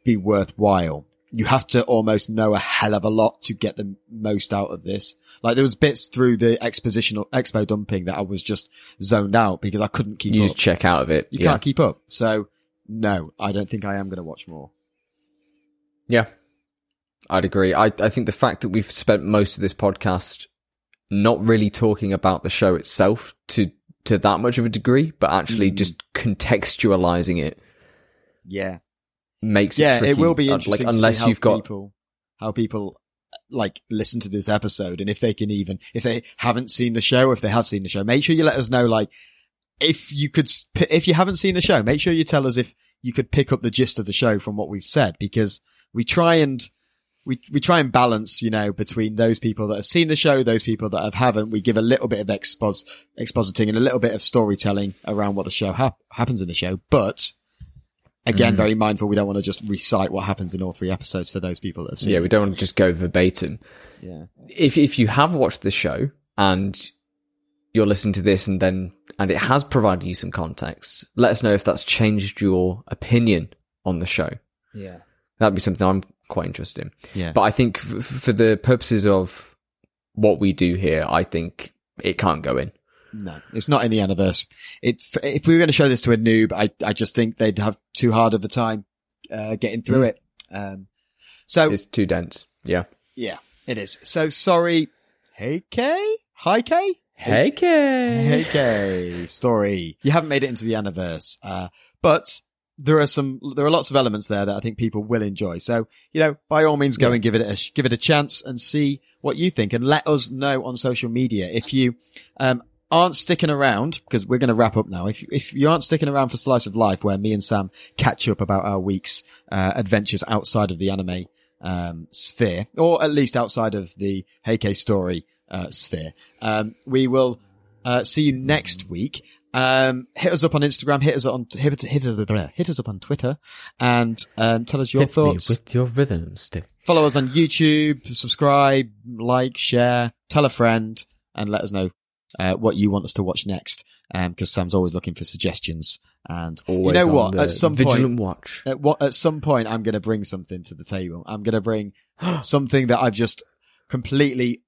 be worthwhile. You have to almost know a hell of a lot to get the most out of this. Like there was bits through the expositional expo dumping that I was just zoned out because I couldn't keep up. You up. just check out of it. you yeah. can't keep up. So no, I don't think I am going to watch more. Yeah, I'd agree. I I think the fact that we've spent most of this podcast not really talking about the show itself to to that much of a degree, but actually Mm. just contextualizing it Yeah. makes yeah, it it will be Uh, interesting Like to unless you've got people, how people like listen to this episode and if they can even, if they haven't seen the show, if they have seen the show, make sure you let us know, like, if you could, if you haven't seen the show, make sure you tell us if you could pick up the gist of the show from what we've said, because we try and, we, we try and balance, you know, between those people that have seen the show, those people that have haven't. We give a little bit of expos, expositing and a little bit of storytelling around what the show hap- happens in the show. But again, mm. very mindful. We don't want to just recite what happens in all three episodes for those people that have seen. yeah, we don't want to just go verbatim. yeah. if if you have watched the show and you're listening to this and then and it has provided you some context, let us know if that's changed your opinion on the show. Yeah. That'd be something I'm quite interested in. Yeah. But I think f- for the purposes of what we do here, I think it can't go in. No, it's not in the anniversary. It, if we were going to show this to a noob, I, I just think they'd have too hard of a time, uh, getting through it. Um, so It's too dense. Yeah. yeah, it is. So sorry. Hey K? Hi K? Hey, Kay. Hey K. Story. You haven't made it into the anniversary. Uh, but there are some, there are lots of elements there that I think people will enjoy. So, you know, by all means, go Yeah. and give it a, give it a chance and see what you think and let us know on social media. If you, um, aren't sticking around, because we're going to wrap up now. If, if you aren't sticking around for Slice of Life, where me and Sam catch up about our week's, uh, adventures outside of the anime, um, sphere, or at least outside of the Heike story, uh, sphere, um, we will, uh, see you next week. Um, hit us up on Instagram, hit us on, hit, hit us, hit us up on Twitter and, um, tell us your Hit thoughts. with your rhythm stick. Follow us on YouTube, subscribe, like, share, tell a friend, and let us know uh, what you want us to watch next. Because Sam's always looking for suggestions. And Always you know what? At some vigilant point, watch. at what at some point, I'm going to bring something to the table. I'm going to bring something that I've just completely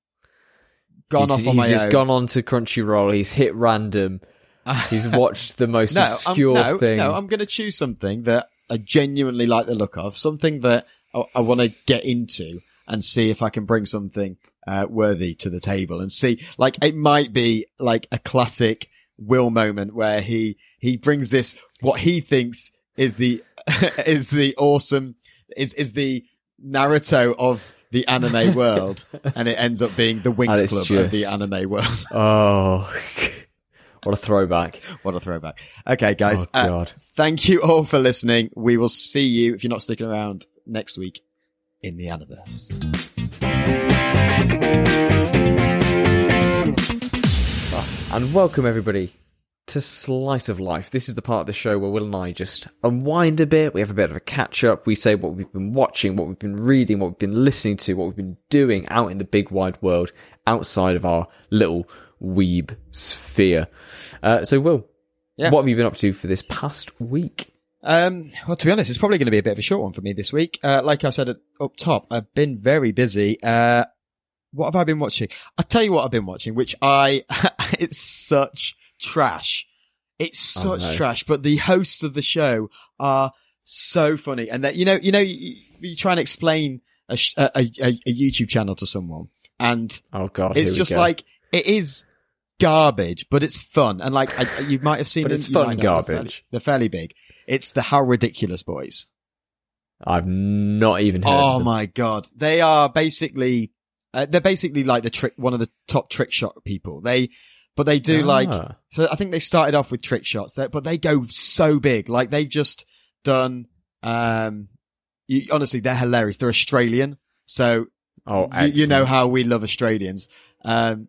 gone he's, off on he's my just own. gone on to Crunchyroll. He's hit random. He's watched the most no, I'm, obscure no, thing. no, I'm going to choose something that I genuinely like the look of, something that I, I want to get into and see if I can bring something uh, worthy to the table and see, like, it might be like a classic Will moment where he, he brings this, what he thinks is the, is the awesome, is, is the Naruto of the anime world and it ends up being the Winx it's Club of the anime world. oh, what a throwback! what a throwback. Okay, guys. oh uh, Thank you all for listening. We will see you, if you're not sticking around, next week in the Aniverse. And welcome everybody to Slice of Life. This is the part of the show where Will and I just unwind a bit. We have a bit of a catch up. We say what we've been watching, what we've been reading, what we've been listening to, what we've been doing out in the big wide world outside of our little weeb sphere. Uh, so, Will, Yeah. what have you been up to for this past week? Um, well, to be honest, it's probably going to be a bit of a short one for me this week. Uh, like I said at, up top, I've been very busy. Uh, what have I been watching? I'll tell you what I've been watching, which I, it's such trash. It's Oh, such no. trash, but the hosts of the show are so funny. And that, you know, you know, you, you try and explain a, a, a, a YouTube channel to someone and Oh God, it's just go. like it is garbage, but it's fun. And like I, you might have seen, But it's fun know, they're garbage. fairly- They're fairly big. It's the How Ridiculous Boys. I've not even heard. Oh of them. my god, they are basically uh, they're basically like the trick one of the top trick shot people. They but they do like Ah. so I think they started off with trick shots, that- but they go so big. Like they've just done. Um, you, honestly, they're hilarious. They're Australian, so Oh, you, you know how we love Australians. Um,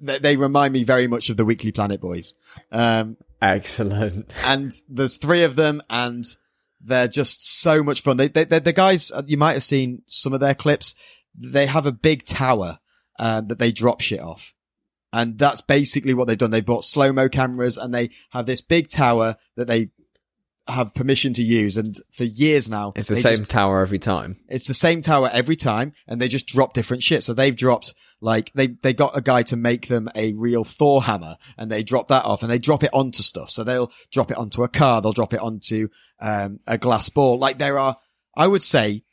they, they remind me very much of the Weekly Planet boys. Um, excellent. and there's three of them, and they're just so much fun. They, they, they're the guys uh, you might have seen some of their clips. They have a big tower um, that they drop shit off, and that's basically what they've done. They bought slow mo cameras, and they have this big tower that they have permission to use. And for years now, It's the same just- tower every time. it's the same tower every time, and they just drop different shit. So they've dropped like they they got a guy to make them a real Thor hammer, and they drop that off, and they drop it onto stuff. So they'll drop it onto a car, they'll drop it onto um, a glass ball. Like there are, I would say,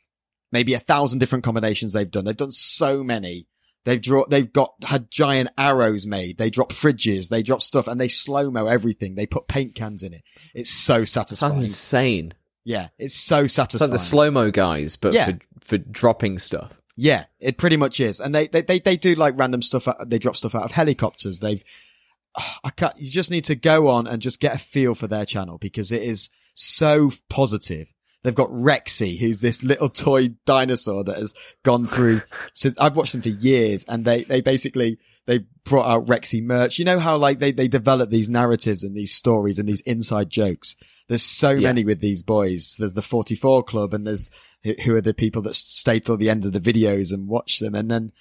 maybe a thousand different combinations they've done. They've done so many. They've draw, they've got had giant arrows made. They drop fridges, they drop stuff, and they slow mo everything. They put paint cans in it. It's so Sounds satisfying. insane. Yeah, it's so It's satisfying. like the slow mo guys, but Yeah. for for dropping stuff. Yeah, it pretty much is. And they, they, they, they do like random stuff. They drop stuff out of helicopters. They've, I can't, you just need to go on and just get a feel for their channel because it is so positive. They've got Rexy, who's this little toy dinosaur that has gone through since I've watched them for years and they, they basically, they brought out Rexy merch. You know how like they, they develop these narratives and these stories and these inside jokes. There's so Yeah. many with these boys. There's the 44 club and there's who who are the people that stay till the end of the videos and watch them. And then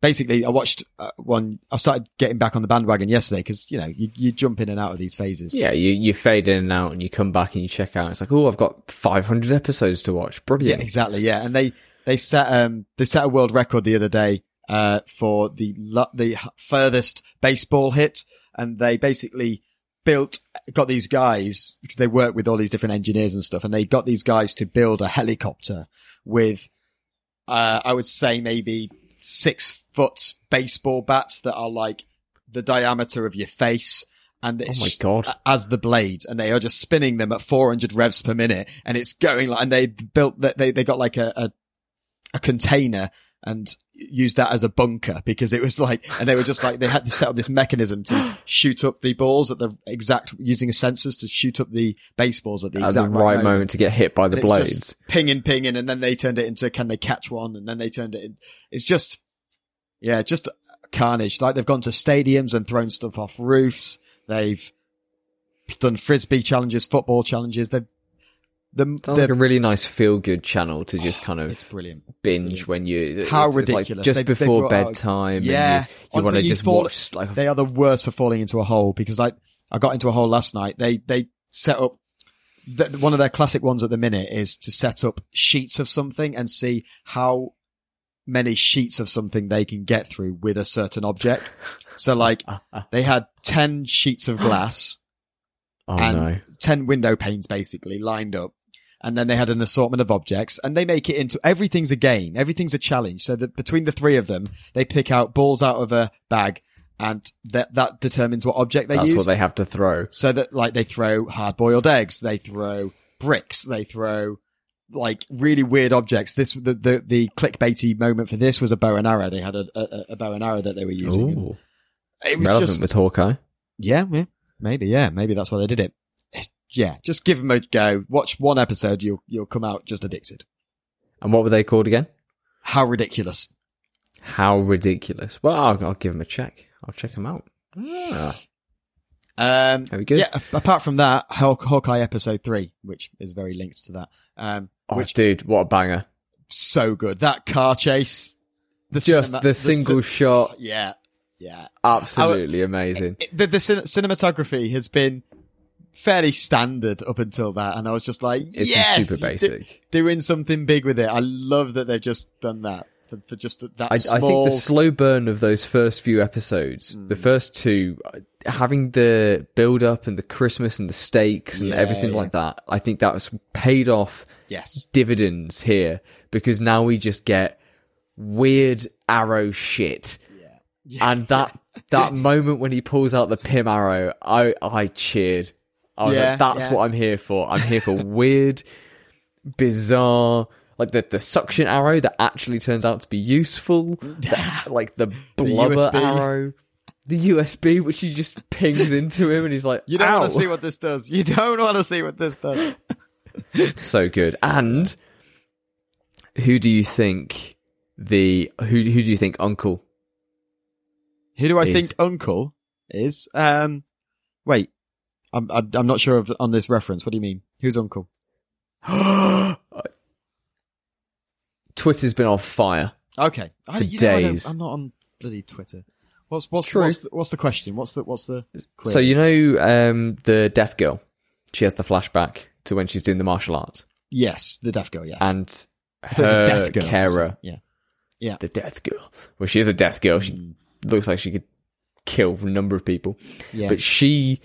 basically I watched uh, one, I started getting back on the bandwagon yesterday because, you know, you, you jump in and out of these phases. Yeah, you you fade in and out, and you come back and you check out. It's like, oh, I've got 500 episodes to watch. Brilliant. Yeah, exactly. Yeah. And they, they set, um, they set a world record the other day, uh, for the, the furthest baseball hit. And they basically built, got these guys, because they work with all these different engineers and stuff, and they got these guys to build a helicopter with, uh, I would say maybe six foot baseball bats that are like the diameter of your face and oh it's Oh my God. as the blades, and they are just spinning them at 400 revs per minute, and it's going like, and they built that they they got like a, a a container and used that as a bunker because it was like, and they were just like they had to set up this mechanism to shoot up the balls at the exact using a sensors to shoot up the baseballs at the At exact the right moment to get hit by the and blades. just pinging, pinging, and then they turned it into can they catch one, and then they turned it. In, it's just, yeah, just carnage. Like they've gone to stadiums and thrown stuff off roofs. They've done frisbee challenges, football challenges. They've the, Sounds the like a really nice feel good channel to just kind of it's brilliant. binge when you How it's- it's like ridiculous. just They- they before brought out- bedtime. Yeah. and you, you want to just fall- watch like They are the worst for falling into a hole because like I got into a hole last night. They they set up th one of their classic ones at the minute is to set up sheets of something and see how many sheets of something they can get through with a certain object. So like they had 10 sheets of glass oh and no, 10 window panes basically lined up. And then they had an assortment of objects and they make it into everything's a game. Everything's a challenge. So that between the three of them, they pick out balls out of a bag and that, that determines what object they that's use. what they have to throw. so that like they throw hard boiled eggs, they throw bricks, they throw like really weird objects. This, the, the, the clickbaity moment for this was a bow and arrow. They had a, a, a bow and arrow that they were using. Ooh, It was relevant just, with Hawkeye. yeah, yeah, maybe, yeah, maybe that's why they did it. Yeah, just give them a go. Watch one episode, you'll you'll come out just addicted. And what were they called again? How ridiculous! How ridiculous. Well, I'll, I'll give them a check. I'll check them out. Ah, Um, very good. yeah. Apart from that, Haw- Hawkeye episode three, which is very linked to that. Um, Oh, which dude, what a banger. so good. That car chase, the Just cinema- the single shot. yeah, yeah. Absolutely amazing. It- the the cin- cinematography has been fairly standard up until that, and I was just like, It's yes, super you do- basic. doing something big with it. I love that they've just done that for, for just that I, small. I think the slow burn of those first few episodes, Hmm. the first two, uh, having the build up and the Christmas and the stakes and Yeah, everything yeah. like that, I think that was paid off yes, dividends here because now we just get weird arrow shit. yeah. And that that moment when he pulls out the Pym arrow, I I cheered. I was Yeah, like, that's yeah. what I'm here for. I'm here for weird, bizarre, like the the suction arrow that actually turns out to be useful. the- like the blubber USB. arrow. The USB, which he just pings into him, and he's like, You don't want to see what this does. You don't want to see what this does. so good. And who do you think the who who do you think Uncle? Who do I Is- think Uncle is? Um, wait, I'm I'm, I'm not sure of on this reference. What do you mean? Who's Uncle? Twitter's been on fire. Okay, I, you know, I days. I'm not on bloody Twitter. What's what's True. what's the, what's the question? What's the what's the? So you know um, the deaf girl. She has the flashback to when she's doing the martial arts, yes, the deaf girl. Yes, and I thought it was a her girl, carer, Yeah, the death girl. Well, she is a death girl. She Mm. looks like she could kill a number of people. yeah. But she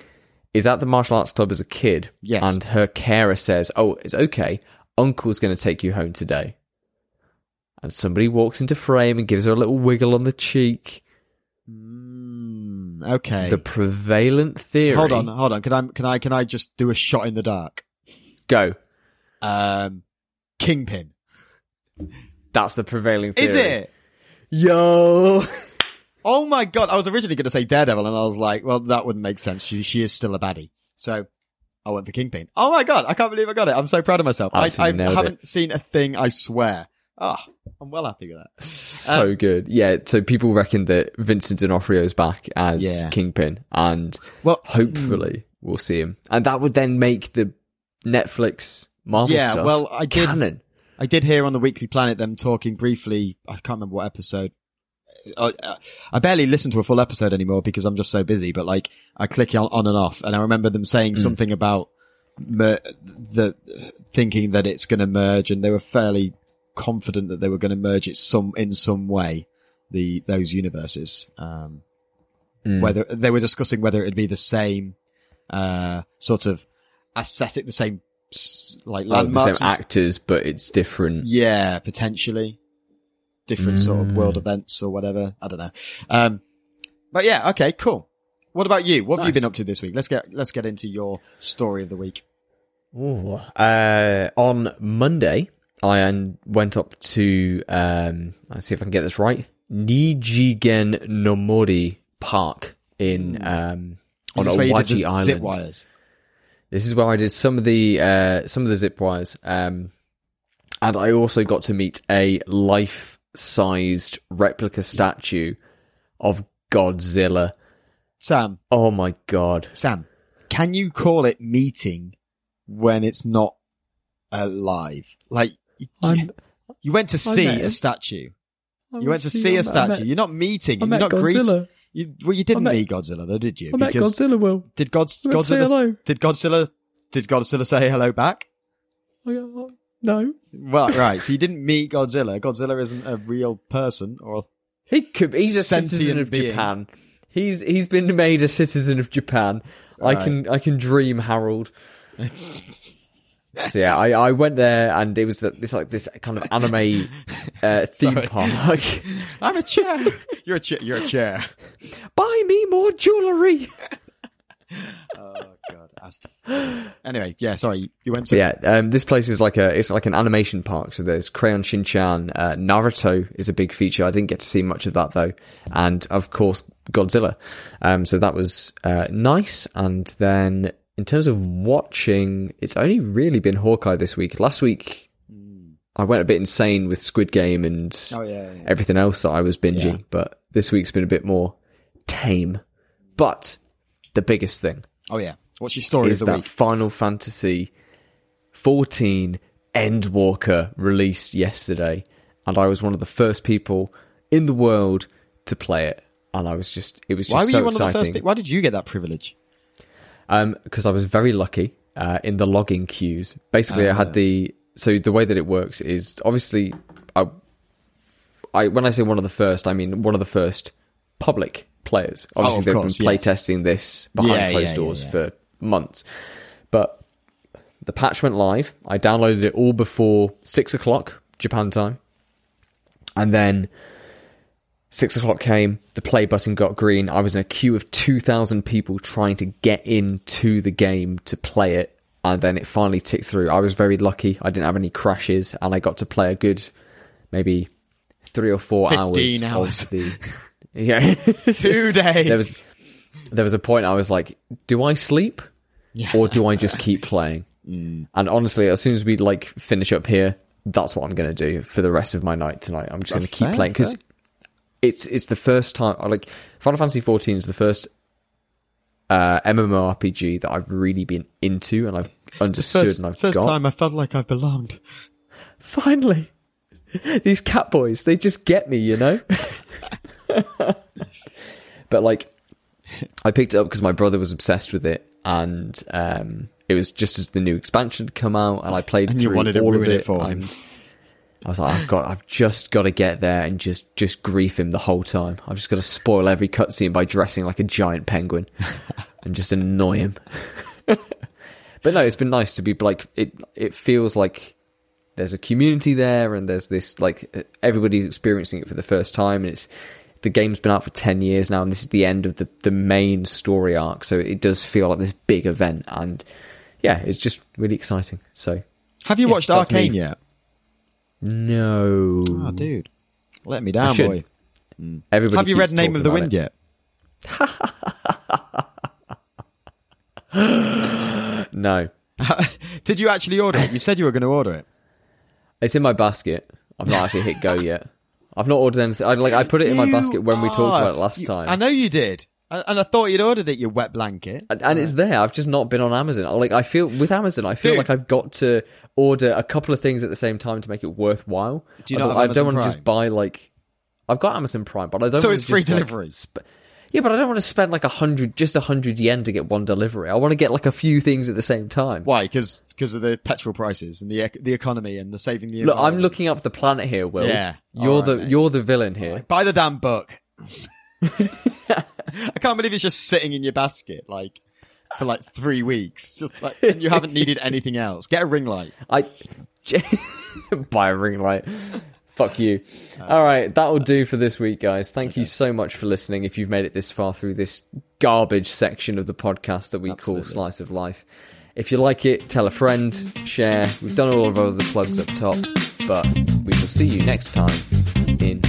is at the martial arts club as a kid, Yes. and her carer says, "Oh, it's okay. Uncle's going to take you home today." And somebody walks into frame and gives her a little wiggle on the cheek. Mm, okay. The prevalent theory. hold on, hold on. Can I can I can I just do a shot in the dark? go. Um, Kingpin. That's the prevailing theory. Is it? Yo. Oh my god! I was originally going to say Daredevil, and I was like, well, that wouldn't make sense. She she is still a baddie, so I went for Kingpin. Oh my god! I can't believe I got it. I'm so proud of myself. I, I haven't seen a thing. I swear. Ah, I'm well happy with that. So Um, good. Yeah, so people reckon that Vincent D'Onofrio's back as Yeah. Kingpin and Well, hopefully we'll see him. And that would then make the Netflix Marvel yeah. stuff Well, I did. canon. I did hear on the Weekly Planet them talking briefly. I can't remember what episode. I, I barely listen to a full episode anymore because I'm just so busy. But like, I click on, on and off, and I remember them saying something about mer- the thinking that it's going to merge, and they were fairly confident that they were going to merge it some in some way. The those universes, um, Mm. whether they were discussing whether it'd be the same uh, sort of aesthetic, the same like Like the same actors, but it's different. yeah, potentially. Different sort of Mm. world events or whatever. I don't know. Um, but yeah, okay, cool. what about you? What have you been up to this week? Let's get let's get into your story of the week. Ooh. Uh, on Monday, I went up to um, let's see if I can get this right. Nijigen no Mori Park in um, on this where you did the Island. zip wires? This is where I did some of the uh, some of the zip wires, um, and I also got to meet a life-sized replica statue of Godzilla. Sam, Oh my god! Sam, can you call it meeting when it's not alive? Like you, I'm- you went to see met a him. statue. You went to see a statue. You're not meeting. I You're met not greeting. Godzilla. You, well, you didn't met- meet Godzilla, though, did you? I met Godzilla. Will. Did God, I went to say Godzilla? hello. Did Godzilla? Did Godzilla say hello back? Oh, No, Well, right. So you didn't meet Godzilla. Godzilla isn't a real person, or he could. He's a citizen of being. Japan. He's he's been made a citizen of Japan. I can I can dream, Harold. So yeah, I, I went there and it was this like this kind of anime uh, theme park. I'm a chair. you're a chair. You're a chair. Buy me more jewelry. Oh God. Anyway, yeah. Sorry, you went So to. yeah, um, this place is like a it's like an animation park. So there's Crayon Shin-chan, uh, Naruto is a big feature. I didn't get to see much of that though, and of course Godzilla. Um, so that was uh, nice. And then in terms of watching, it's only really been Hawkeye this week. Last week I went a bit insane with Squid Game and Oh yeah, yeah. everything else that I was binging, Yeah. but this week's been a bit more tame. But the biggest thing Oh yeah. What's your story is that week? Final Fantasy 14 Endwalker released yesterday, and I was one of the first people in the world to play it, and I was just it was just Why were so you one of the first? exciting. Why did you get that privilege? Um, because I was very lucky uh, in the logging queues. Basically, I Ah. had the so the way that it works is obviously I, I when I say one of the first, I mean one of the first public players. Obviously, Oh, they've course, been yes. playtesting this behind Yeah, closed yeah, doors yeah. for months, but the patch went live. I downloaded it all before six o'clock Japan time, and then Six o'clock came, the play button got green. I was in a queue of 2,000 people trying to get into the game to play it, and then it finally ticked through. I was very lucky. I didn't have any crashes, and I got to play a good maybe three or four 15 hours. hours. Of the, yeah. Two days. there, was, there was a point I was like, do I sleep? Or do I just keep playing? Mm. And honestly, as soon as we like finish up here, that's what I'm going to do for the rest of my night tonight. I'm just going to keep playing because it's it's the first time I like Final Fantasy 14 is the first uh, MMORPG that I've really been into and I've understood first, and I've first got. time I felt like I've belonged. Finally, these cat boys they just get me, you know. but like, I picked it up because my brother was obsessed with it, and um, it was just as the new expansion had come out, and I played And you through wanted to ruin of it for and him. I was like, I've got, I've just got to get there and just, just grief him the whole time. I've just got to spoil every cutscene by dressing like a giant penguin and just annoy him. but no, it's been nice to be like, it, it feels like there's a community there and there's this, like, everybody's experiencing it for the first time and it's, the game's been out for 10 years now and this is the end of the, the main story arc. So it does feel like this big event and yeah, it's just really exciting. So Have you Yeah, watched that's me. Arcane yet? no. Oh, dude. Let me down, boy. Everybody Have you read Name of the Wind it. yet? No, Did you actually order it? You said you were going to order it. it's in my basket. I've not actually hit go yet. I've not ordered anything. I like I put it in my You basket when we talked are- about it last you- time, I know you did. And and I thought you'd ordered it, Your wet blanket. and, and it's there. I've just not been on Amazon. Like I feel with Amazon, I feel Dude. like I've got to order a couple of things at the same time to make it worthwhile. Do you I not don't, have I don't want to Prime? just buy like. I've got Amazon Prime, but I don't. So wanna it's free just, like, delivery. sp- yeah, but I don't want to spend like a hundred, just a hundred yen to get one delivery. I want to get like a few things at the same time. Why? Because because of the petrol prices and the the economy and the saving the Look, I'm looking up the planet here, Will. Yeah. you're Alright, the mate. you're the villain here. Buy the damn book. I can't believe it's just sitting in your basket like for like three weeks. Just like and you haven't needed anything else. Get a ring light. I buy a ring light. Fuck you. All right, that will do for this week, guys. Thank you so much for listening. If you've made it this far through this garbage section of the podcast that we Absolutely. call Slice of Life. If you like it, tell a friend, share. We've done all of our other plugs up top, but we will see you next time in